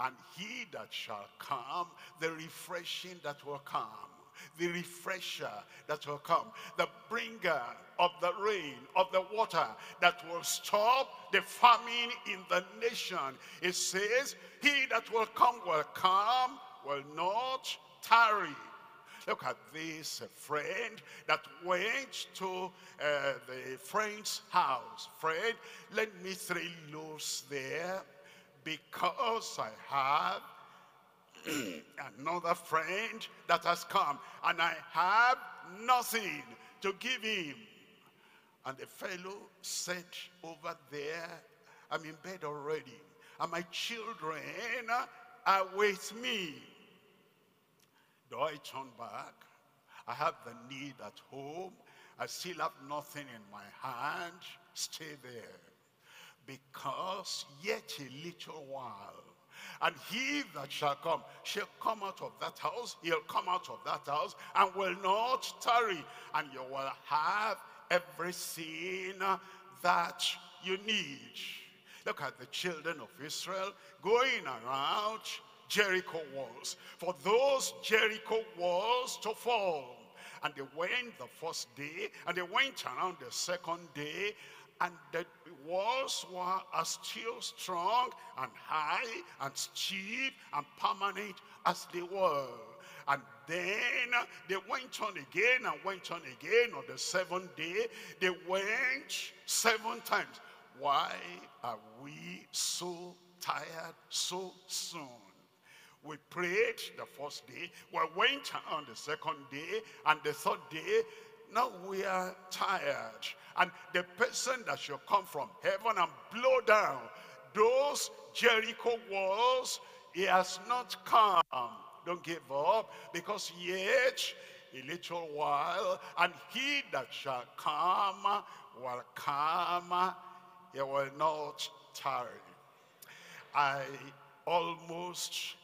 and he that shall come, the refreshing that will come the refresher that will come, the bringer of the rain, of the water that will stop the famine in the nation. It says, he that will come will come, will not tarry. Look at this friend that went to uh, the friend's house. Friend, let me three loaves there because I have [clears throat] another friend that has come and I have nothing to give him. And the fellow said over there, I'm in bed already and my children are with me. Do I turn back? I have the need at home. I still have nothing in my hand. Stay there. Because yet a little while, and he that shall come shall come out of that house. He'll come out of that house and will not tarry. And you will have everything that you need. Look at the children of Israel going around Jericho walls. For those Jericho walls to fall. And they went the first day, and they went around the second day, and the walls were as still strong and high and steep and permanent as they were. And then they went on again and went on again on the seventh day. They went seven times. Why are we so tired so soon? We prayed the first day. We went on the second day and the third day. Now we are tired. And the person that shall come from heaven and blow down those Jericho walls, he has not come. Don't give up, because yet a little while, and he that shall come will come, he will not tarry. I almost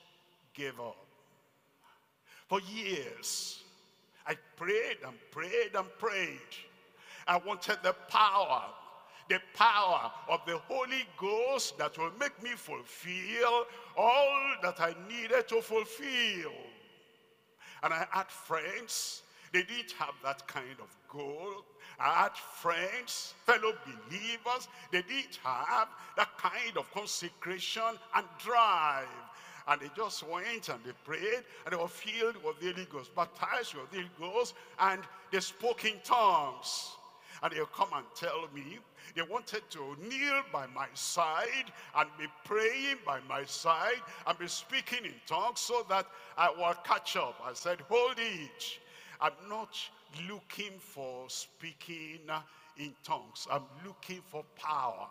gave up. For years, I prayed and prayed and prayed. I wanted the power, the power of the Holy Ghost that will make me fulfill all that I needed to fulfill. And I had friends, they didn't have that kind of goal. I had friends, fellow believers, they didn't have that kind of consecration and drive. And they just went and they prayed and they were filled with the Holy Ghost, baptized with the Holy Ghost, and they spoke in tongues and they'll come and tell me they wanted to kneel by my side and be praying by my side and be speaking in tongues so that I will catch up. I said, hold it. I'm not looking for speaking in tongues. I'm looking for power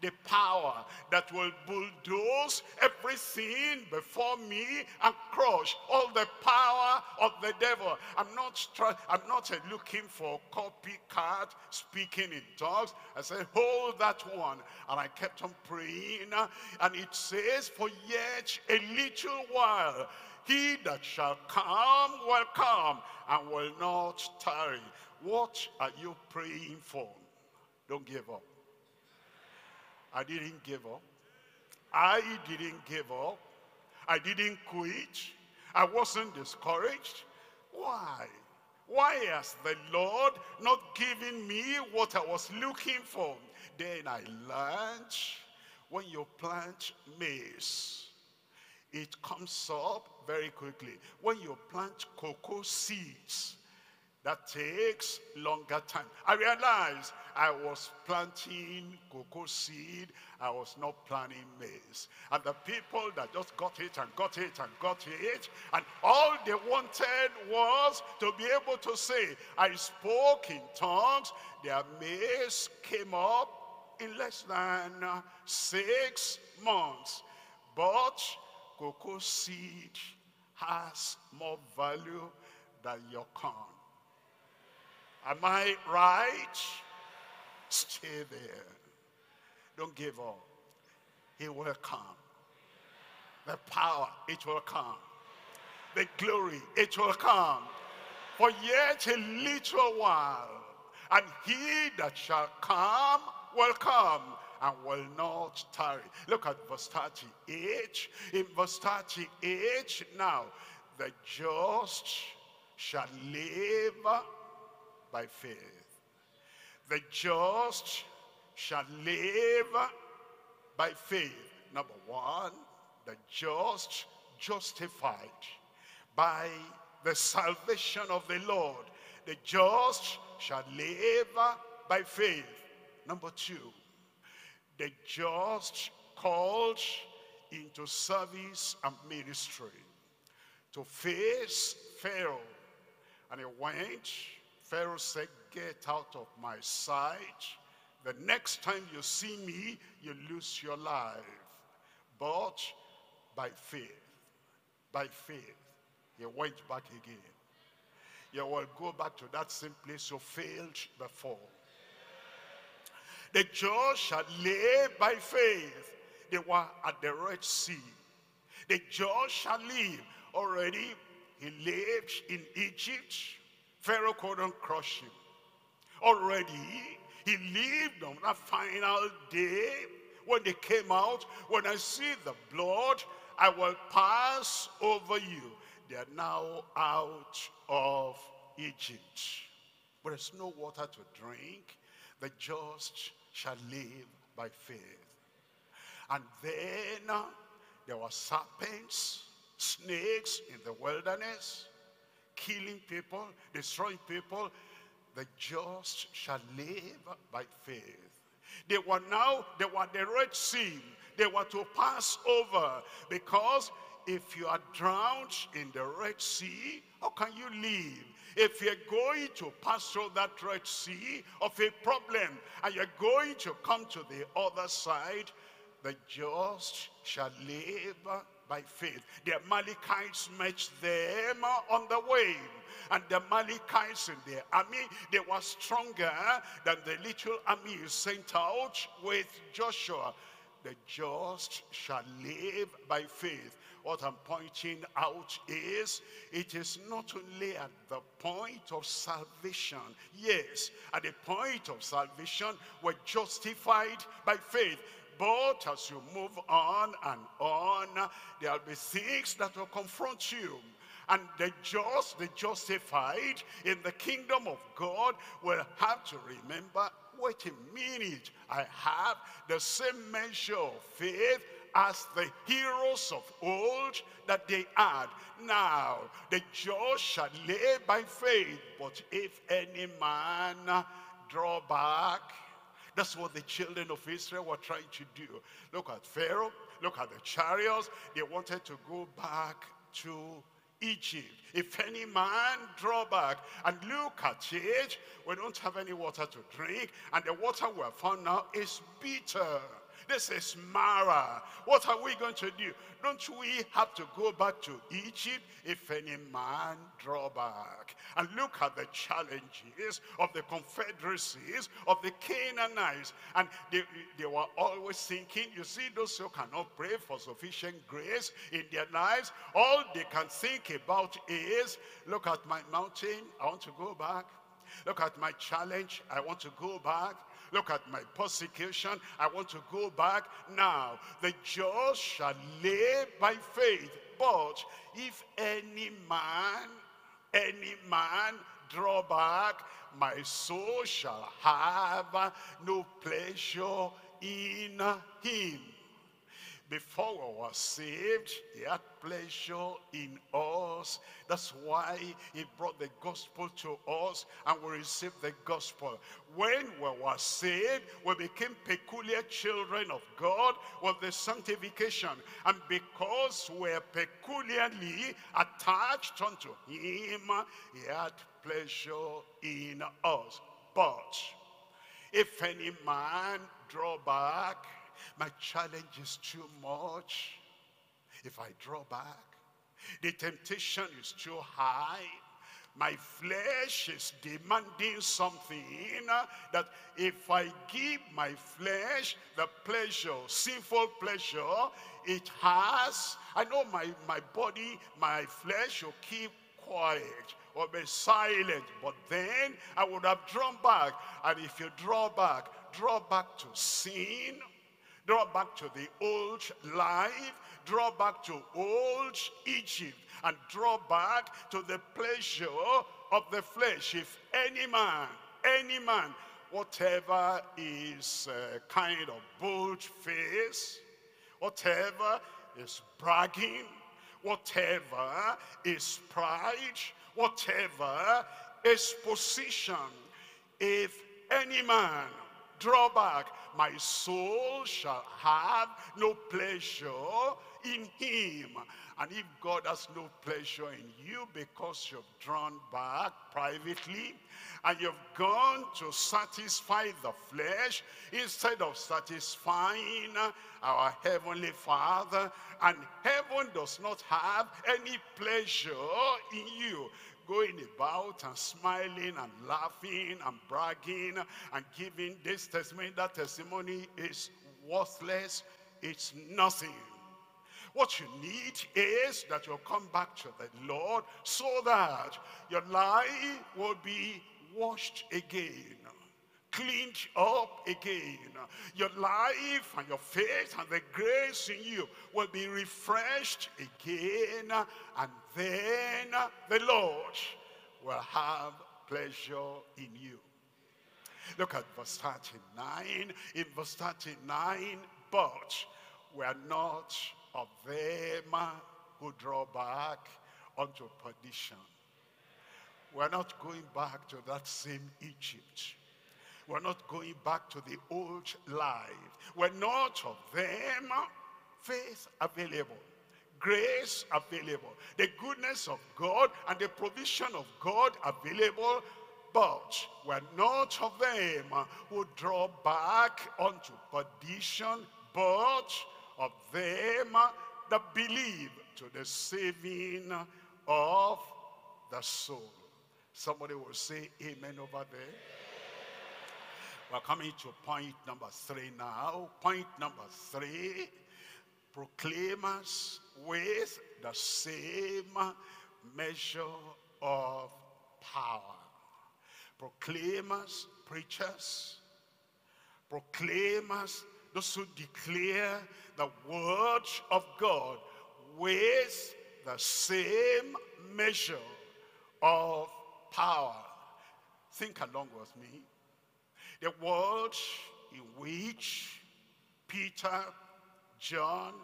the power that will bulldoze everything before me and crush all the power of the devil. I'm not I'm not uh, looking for copycat speaking in tongues. I said, hold that one. And I kept on praying. Uh, and it says, for yet a little while, he that shall come will come and will not tarry. What are you praying for? Don't give up. I didn't give up. I didn't give up. I didn't quit. I wasn't discouraged. Why? Why has the Lord not given me what I was looking for? Then I learned when you plant maize, it comes up very quickly. When you plant cocoa seeds, that takes longer time. I realized I was planting cocoa seed. I was not planting maize. And the people that just got it and got it and got it, and all they wanted was to be able to say, I spoke in tongues. Their maize came up in less than six months. But cocoa seed has more value than your corn. Am I right? Stay there. Don't give up. He will come. The power, it will come. The glory, it will come. For yet a little while, and he that shall come will come and will not tarry. Look at verse 38. In verse 38, now, the just shall live by faith. The just shall live by faith. Number one, the just justified by the salvation of the Lord. The just shall live by faith. Number two, the just called into service and ministry to face Pharaoh. And he went, Pharaoh said, get out of my sight. The next time you see me, you lose your life. But by faith, by faith, he went back again. You will go back to that same place you failed before. The just shall live by faith. They were at the Red Sea. The just shall live. Already, he lived in Egypt. Pharaoh couldn't crush him. Already, he lived on that final day when they came out. When I see the blood, I will pass over you. They are now out of Egypt. But there's no water to drink. The just shall live by faith. And then uh, there were serpents, snakes in the wilderness, killing people, destroying people. The just shall live by faith. They were now, they were the Red Sea. They were to pass over because if you are drowned in the Red Sea, how can you live? If you're going to pass through that Red Sea of a problem and you're going to come to the other side, the just shall live by faith. The Amalekites met them uh, on the way. And the Amalekites in their army, they were stronger uh, than the little army sent out with Joshua. The just shall live by faith. What I'm pointing out is, it is not only at the point of salvation. Yes, at the point of salvation, we're justified by faith. But as you move on and on, there'll be things that will confront you. And the just, the justified in the kingdom of God will have to remember, wait a minute, I have the same measure of faith as the heroes of old that they had. Now, the just shall live by faith, but if any man draw back, that's what the children of Israel were trying to do. Look at Pharaoh, look at the chariots. They wanted to go back to Egypt. If any man draw back and look at it, we don't have any water to drink, and the water we have found now is bitter. This is Marah. What are we going to do? Don't we have to go back to Egypt if any man draw back? And look at the challenges of the confederacies of the Canaanites. And they, they were always thinking, you see, those who cannot pray for sufficient grace in their lives, all they can think about is, look at my mountain, I want to go back. Look at my challenge, I want to go back. Look at my persecution. I want to go back now. The just shall live by faith. But if any man, any man draw back, my soul shall have no pleasure in him before we were saved, he had pleasure in us. That's why he brought the gospel to us and we received the gospel. When we were saved, we became peculiar children of God with the sanctification. And because we're peculiarly attached unto him, he had pleasure in us. But if any man draw back, my challenge is too much. If I draw back, the temptation is too high. my flesh is demanding something that if I give my flesh the pleasure, sinful pleasure, it has, I know my, my body, my flesh will keep quiet or be silent, but then I would have drawn back. And if you draw back, draw back to sin, draw back to the old life, draw back to old Egypt, and draw back to the pleasure of the flesh. If any man, any man, whatever is uh, kind of bold face, whatever is bragging, whatever is pride, whatever is position, if any man draw back, my soul shall have no pleasure in him. And if God has no pleasure in you because you've drawn back privately and you've gone to satisfy the flesh instead of satisfying our Heavenly Father, and heaven does not have any pleasure in you, going about and smiling and laughing and bragging and giving this testimony, that testimony is worthless, it's nothing. What you need is that you'll come back to the Lord so that your life will be washed again cleaned up again. Your life and your faith and the grace in you will be refreshed again. And then the Lord will have pleasure in you. Look at verse 39. In verse 39, but we are not of them who draw back unto perdition. We're not going back to that same Egypt. We're not going back to the old life. We're not of them. Faith available. Grace available. The goodness of God and the provision of God available. But we're not of them who draw back unto perdition, but of them that believe to the saving of the soul. Somebody will say amen over there. We're coming to point number three now. Point number three, proclaimers with the same measure of power. Proclaimers, preachers, proclaimers, those who declare the word of God with the same measure of power. Think along with me. The world in which Peter, John,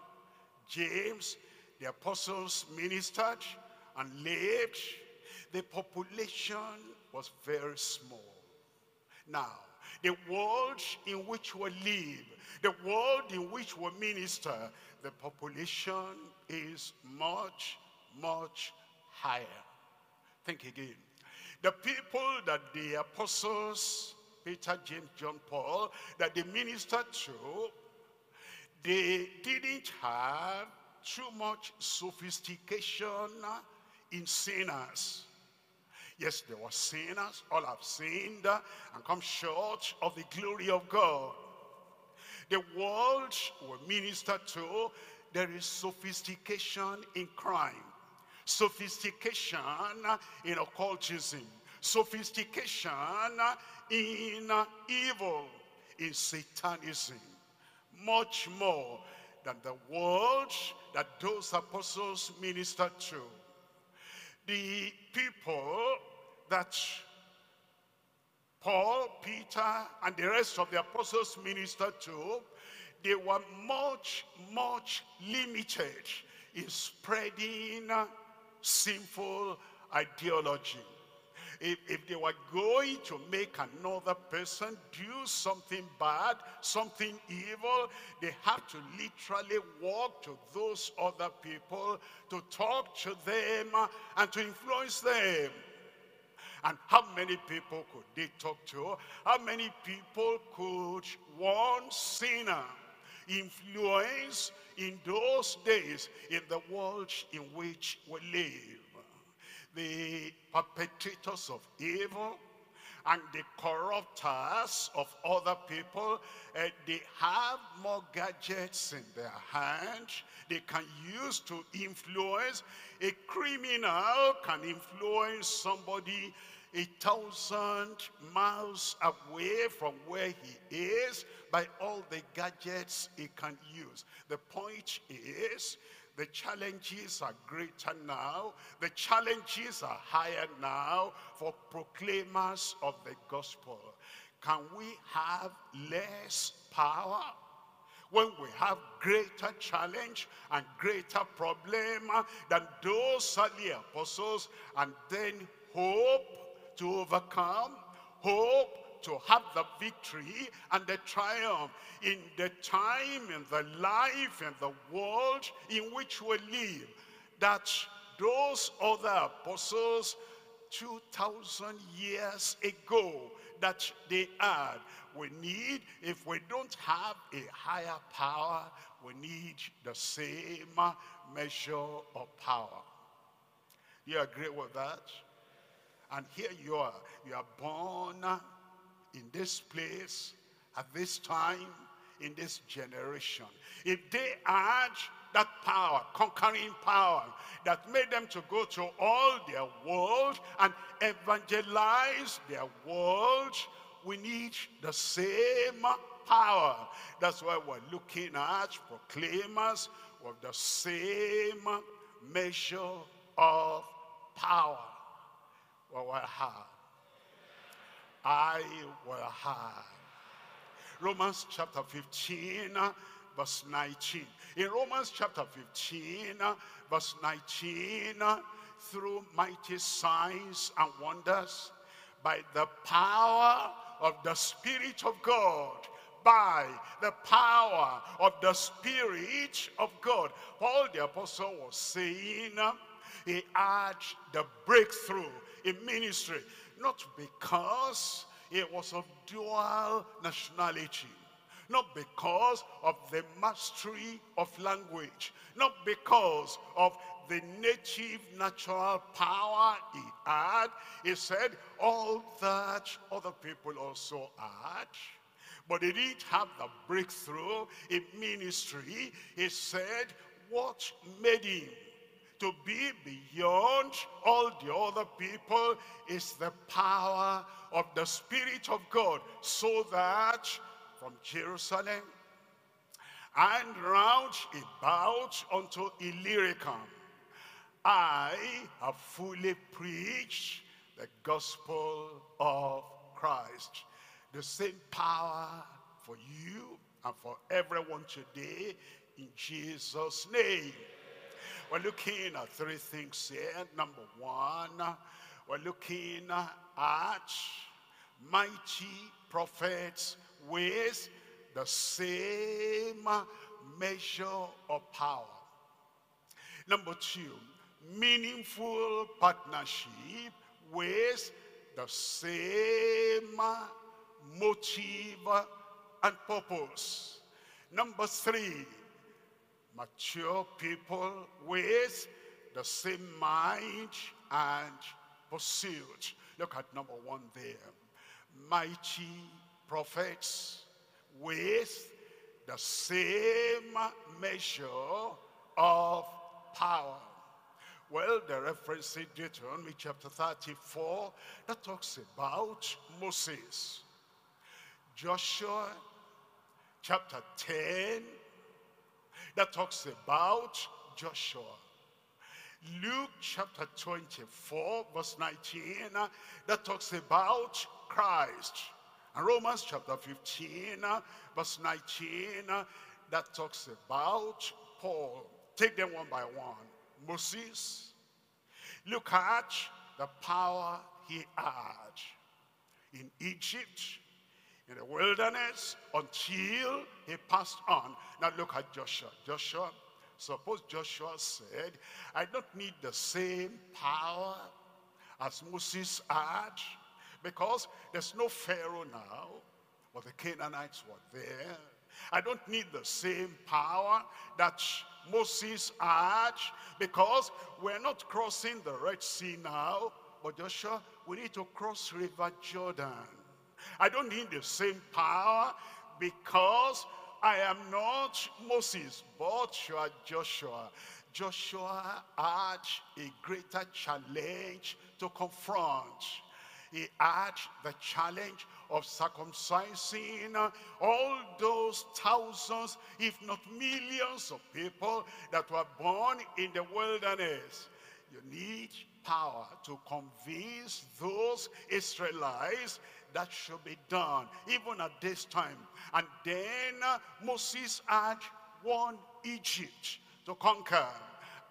James, the apostles ministered and lived, the population was very small. Now, the world in which we live, the world in which we minister, the population is much, much higher. Think again. The people that the apostles, Peter, James, John, Paul, that they ministered to, they didn't have too much sophistication in sinners. Yes, there were sinners, all have sinned and come short of the glory of God. The world will minister to, there is sophistication in crime, sophistication in occultism, sophistication in evil, in satanism, much more than the world that those apostles ministered to. The people that Paul, Peter, and the rest of the apostles ministered to, they were much, much limited in spreading sinful ideology if, if they were going to make another person do something bad, something evil, they have to literally walk to those other people to talk to them and to influence them. And how many people could they talk to? How many people could one sinner influence in those days in the world in which we live? The perpetrators of evil, and the corrupters of other people, uh, they have more gadgets in their hand they can use to influence. A criminal can influence somebody a thousand miles away from where he is by all the gadgets he can use. The point is, the challenges are greater now. The challenges are higher now for proclaimers of the gospel. Can we have less power? When we have greater challenge and greater problem than those early apostles and then hope to overcome, hope to have the victory and the triumph in the time, in the life, in the world in which we live. That those other apostles 2,000 years ago that they had. We need, if we don't have a higher power, we need the same measure of power. You agree with that? And here you are. You are born in this place, at this time, in this generation. If they had that power, conquering power, that made them to go to all their world and evangelize their world, we need the same power. That's why we're looking at proclaimers with the same measure of power. Well, will have. I will have. Romans chapter 15, verse 19. In Romans chapter 15, verse 19, through mighty signs and wonders, by the power of the Spirit of God, by the power of the Spirit of God. Paul the Apostle was saying he had the breakthrough in ministry, not because he was of dual nationality, not because of the mastery of language, not because of the native natural power he had. He said all that other people also had. But he didn't have the breakthrough in ministry. He said what made him to be beyond all the other people is the power of the Spirit of God so that from Jerusalem and round about unto Illyricum. I have fully preached the gospel of Christ. The same power for you and for everyone today in Jesus' name. We're looking at three things here. Number one, we're looking at mighty prophets with the same measure of power. Number two, meaningful partnership with the same motive and purpose. Number three, mature people with the same mind and pursuit. Look at number one there. Mighty prophets with the same measure of power. Well, the reference in Deuteronomy chapter 34 that talks about Moses. Joshua chapter 10 that talks about Joshua. Luke chapter 24 verse 19 that talks about Christ. And Romans chapter 15 verse 19 that talks about Paul. Take them one by one. Moses, look at the power he had in Egypt, in the wilderness, until he passed on. Now look at Joshua. Joshua, suppose Joshua said, I don't need the same power as Moses had, because there's no Pharaoh now, but the Canaanites were there. I don't need the same power that Moses had because we're not crossing the Red Sea now, but Joshua, we need to cross River Jordan. I don't need the same power because I am not Moses, but you are Joshua. Joshua had a greater challenge to confront. He had the challenge of circumcising all those thousands, if not millions of people that were born in the wilderness. You need power to convince those Israelites that should be done, even at this time. And then uh, Moses had one Egypt to conquer.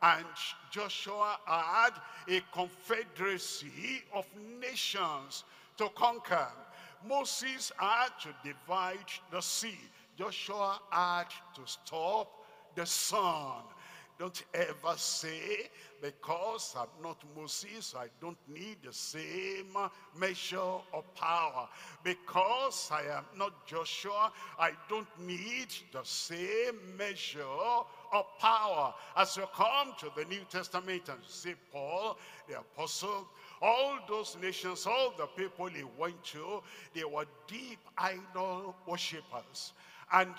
And Joshua had a confederacy of nations to conquer. Moses had to divide the sea. Joshua had to stop the sun. Don't ever say, because I'm not Moses, I don't need the same measure of power. Because I am not Joshua, I don't need the same measure of power. As you come to the New Testament and see Paul, the apostle, all those nations, all the people he went to, they were deep idol worshippers. And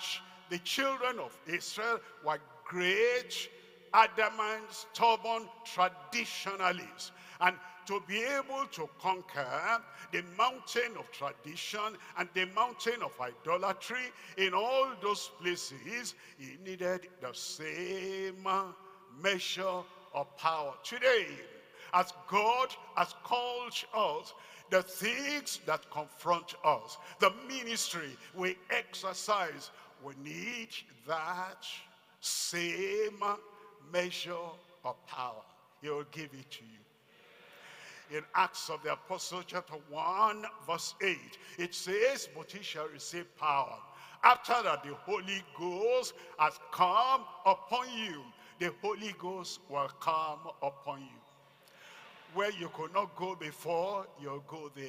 the children of Israel were great adamant, stubborn traditionalists. And to be able to conquer the mountain of tradition and the mountain of idolatry in all those places, he needed the same measure of power. Today, as God has called us, the things that confront us, the ministry we exercise, we need that same measure of power. He will give it to you. In Acts of the Apostle chapter 1 verse 8, it says, but he shall receive power. After that the Holy Ghost has come upon you, the Holy Ghost will come upon you. Where you could not go before, you'll go there.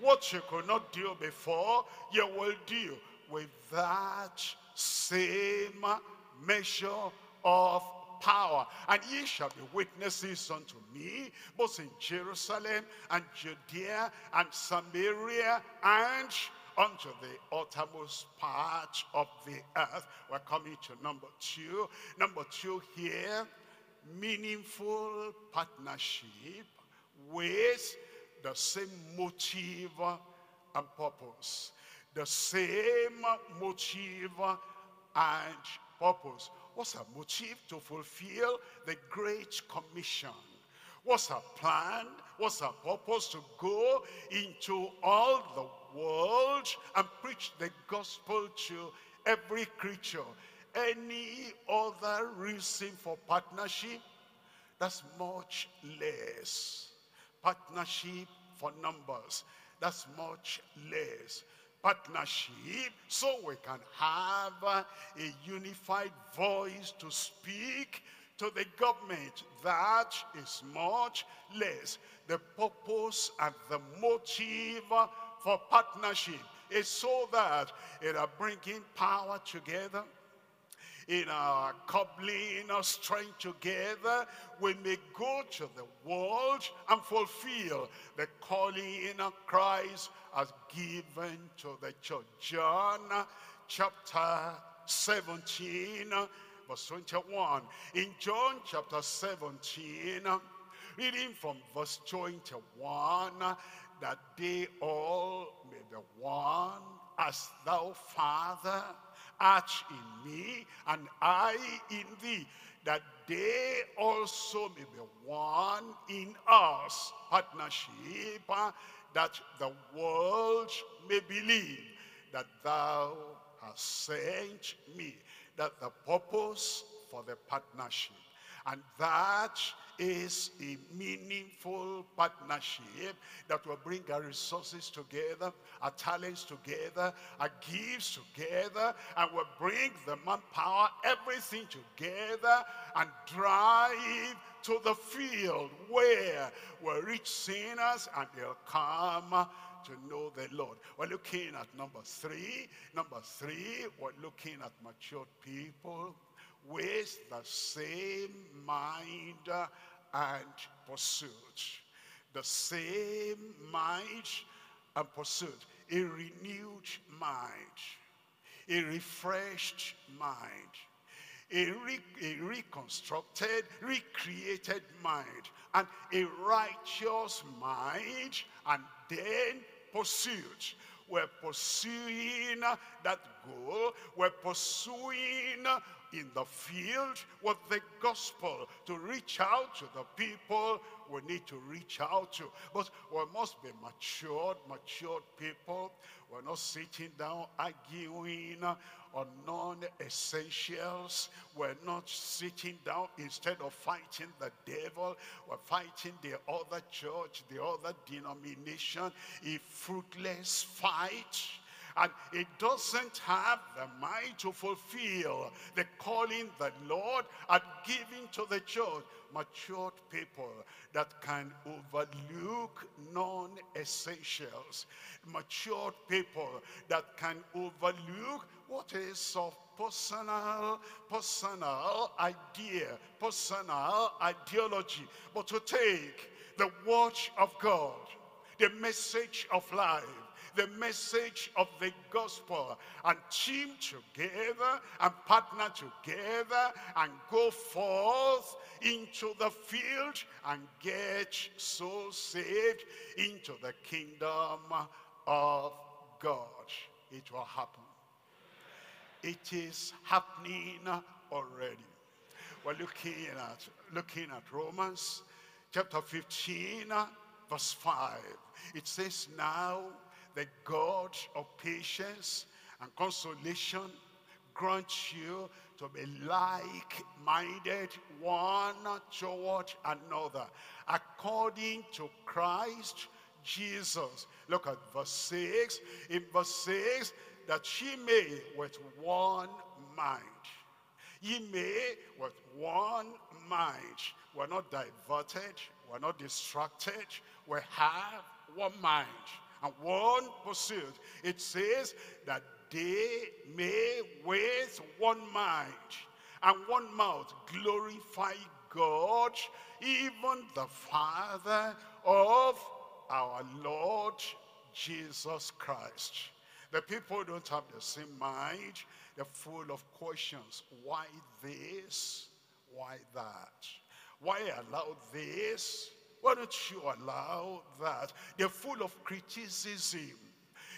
What you could not do before, you will do with that same measure of power. And ye shall be witnesses unto me, both in Jerusalem and Judea and Samaria and unto the uttermost part of the earth. We're coming to number two. Number two here, meaningful partnership with the same motive and purpose. The same motive and purpose. What's her motive? To fulfill the Great Commission. What's her plan? What's her purpose? To go into all the world and preach the gospel to every creature. Any other reason for partnership? That's much less. Partnership for numbers. That's much less partnership so we can have a unified voice to speak to the government. That is much less. The purpose and the motive for partnership is so that it are bringing power together in our coupling our strength together, we may go to the world and fulfill the calling of Christ has given to the church. John chapter 17, verse 21. In John chapter 17, reading from verse 21, that they all may be one as thou, Father, art in me, and I in thee, that they also may be one in us. Partnership, that the world may believe that thou hast sent me. That the purpose for the partnership. And that is a meaningful partnership that will bring our resources together, our talents together, our gifts together, and will bring the manpower, everything together, and drive to the field where we'll reach sinners and they'll come to know the Lord. We're looking at number three. Number three, we're looking at matured people with the same mind and pursuit. The same mind and pursuit. A renewed mind. A refreshed mind a, re a reconstructed, recreated mind, and a righteous mind, and then pursuit. We're pursuing that goal. We're pursuing in the field with the gospel to reach out to the people we need to reach out to. But we must be matured, matured people. We're not sitting down arguing on non-essentials. We're not sitting down instead of fighting the devil. We're fighting the other church, the other denomination. A fruitless fight. And it doesn't have the mind to fulfill the calling that Lord had given to the church. Matured people that can overlook non-essentials. Matured people that can overlook what is of personal, personal idea, personal ideology, but to take the word of God, the message of life, the message of the gospel and team together and partner together and go forth into the field and get souls saved into the kingdom of God. It will happen. It is happening already. We're looking at, looking at Romans chapter 15, verse 5. It says, Now the God of patience and consolation grant you to be like-minded one toward another according to Christ Jesus. Look at verse 6. In verse 6, that ye may with one mind. Ye may with one mind. We're not diverted. We're not distracted. We have one mind and one pursuit. It says that they may with one mind and one mouth glorify God, even the Father of our Lord Jesus Christ. The people don't have the same mind. They're full of questions. Why this? Why that? Why allow this? Why don't you allow that? They're full of criticism.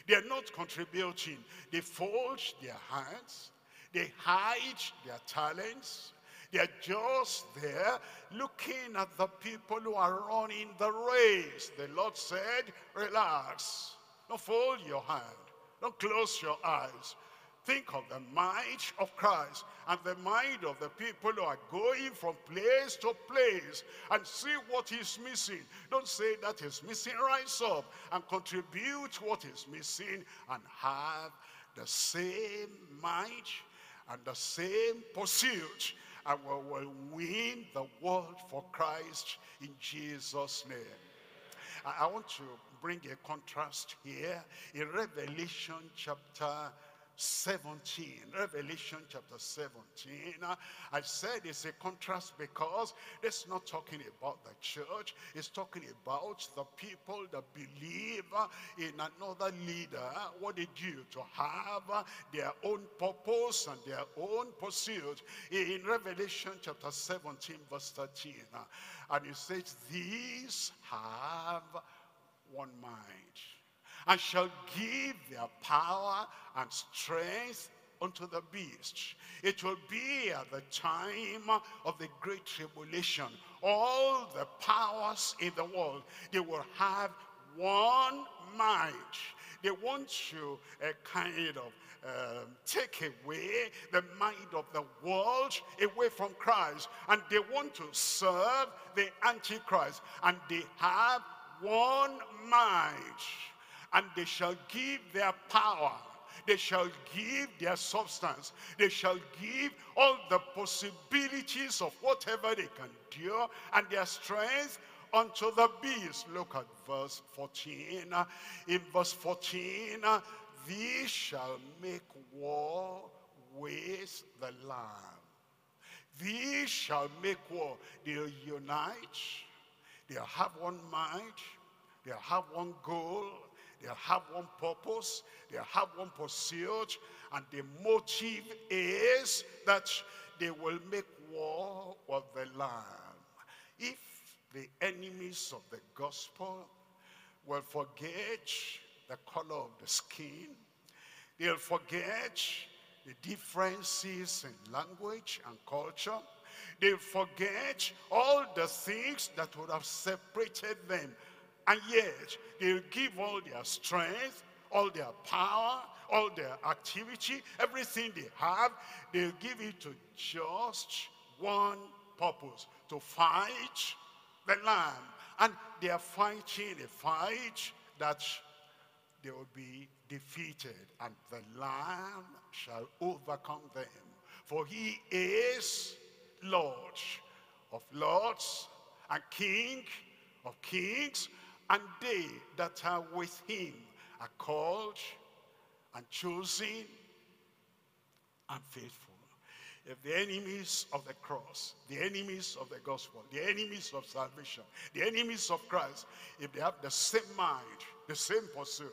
They're not contributing. They fold their hands. They hide their talents. They're just there looking at the people who are running the race. The Lord said, relax. Don't fold your hand. Don't close your eyes. Think of the might of Christ and the mind of the people who are going from place to place and see what is missing. Don't say that is missing. Rise up and contribute what is missing and have the same might and the same pursuit and we will win the world for Christ in Jesus' name. I want to bring a contrast here in Revelation chapter 17 revelation chapter 17 i said it's a contrast because it's not talking about the church it's talking about the people that believe in another leader. What they do to have their own purpose and their own pursuit? In revelation chapter 17 verse 13 and it says these have one mind and shall give their power and strength unto the beast. It will be at the time of the great tribulation. All the powers in the world, they will have one mind. They want to uh, kind of um, take away the mind of the world away from Christ. And they want to serve the Antichrist. And they have one mind and they shall give their power they shall give their substance they shall give all the possibilities of whatever they can do and their strength unto the beast. Look at verse 14. In verse 14, these shall make war with the Lamb. These shall make war. They'll unite. They'll have one mind. They'll have one goal. They'll have one purpose. They'll have one pursuit. And the motive is that they will make war with the Lamb. If the enemies of the gospel will forget the color of the skin, they'll forget the differences in language and culture, They'll forget all the things that would have separated them. And yet, they'll give all their strength, all their power, all their activity, everything they have, they'll give it to just one purpose, to fight the Lamb. And they are fighting a fight that they will be defeated, and the Lamb shall overcome them. For he is Lord of lords and King of kings, and they that are with him are called and chosen and faithful. If the enemies of the cross, the enemies of the gospel, the enemies of salvation, the enemies of Christ, if they have the same mind, the same pursuit,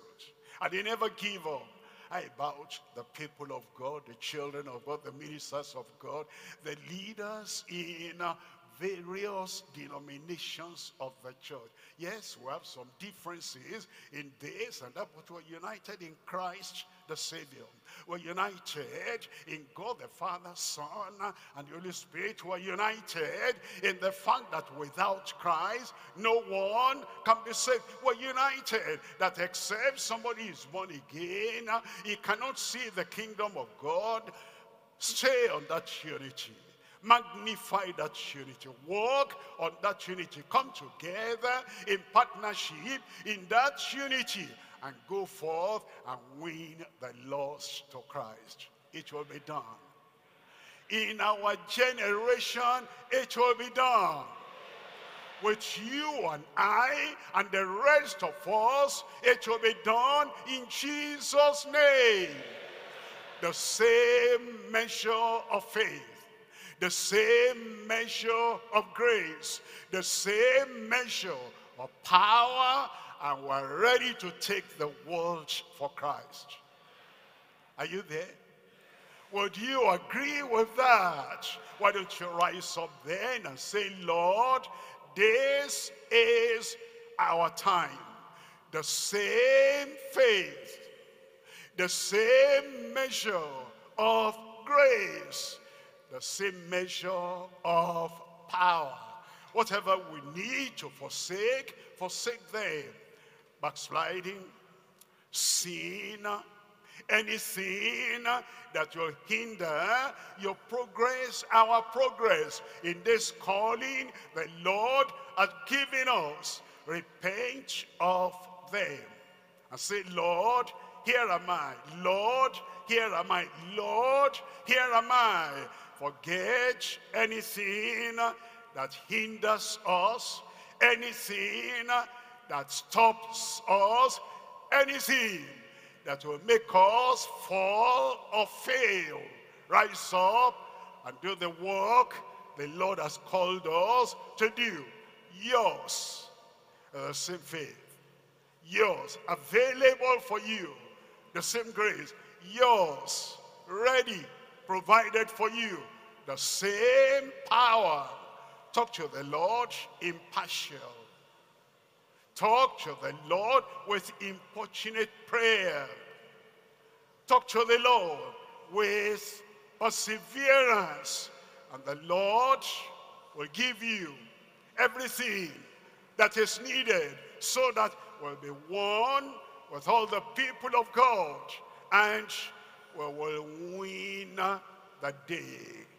and they never give up, I about the people of God, the children of God, the ministers of God, the leaders in various denominations of the church. Yes, we have some differences in this and that, but we're united in Christ the Savior. We're united in God the Father, Son, and the Holy Spirit. We're united in the fact that without Christ, no one can be saved. We're united that except somebody is born again, he cannot see the kingdom of God. Stay on that unity magnify that unity walk on that unity come together in partnership in that unity and go forth and win the lost to Christ. It will be done. In our generation, it will be done. With you and I and the rest of us, it will be done in Jesus' name. The same measure of faith the same measure of grace, the same measure of power and we're ready to take the world for Christ. Are you there? Would you agree with that? Why don't you rise up then and say, Lord, this is our time. The same faith, the same measure of grace, the same measure of power. Whatever we need to forsake, forsake them backsliding, sin, anything that will hinder your progress, our progress in this calling the Lord has given us. Repent of them and say, Lord, here am I. Lord, here am I. Lord, here am I. Forget anything that hinders us, anything that stops us, anything that will make us fall or fail. Rise up and do the work the Lord has called us to do. Yours, the same faith. Yours, available for you. The same grace. Yours, ready, provided for you. The same power. Talk to the Lord impartial Talk to the Lord with importunate prayer. Talk to the Lord with perseverance. And the Lord will give you everything that is needed so that we'll be one with all the people of God and we will win the day.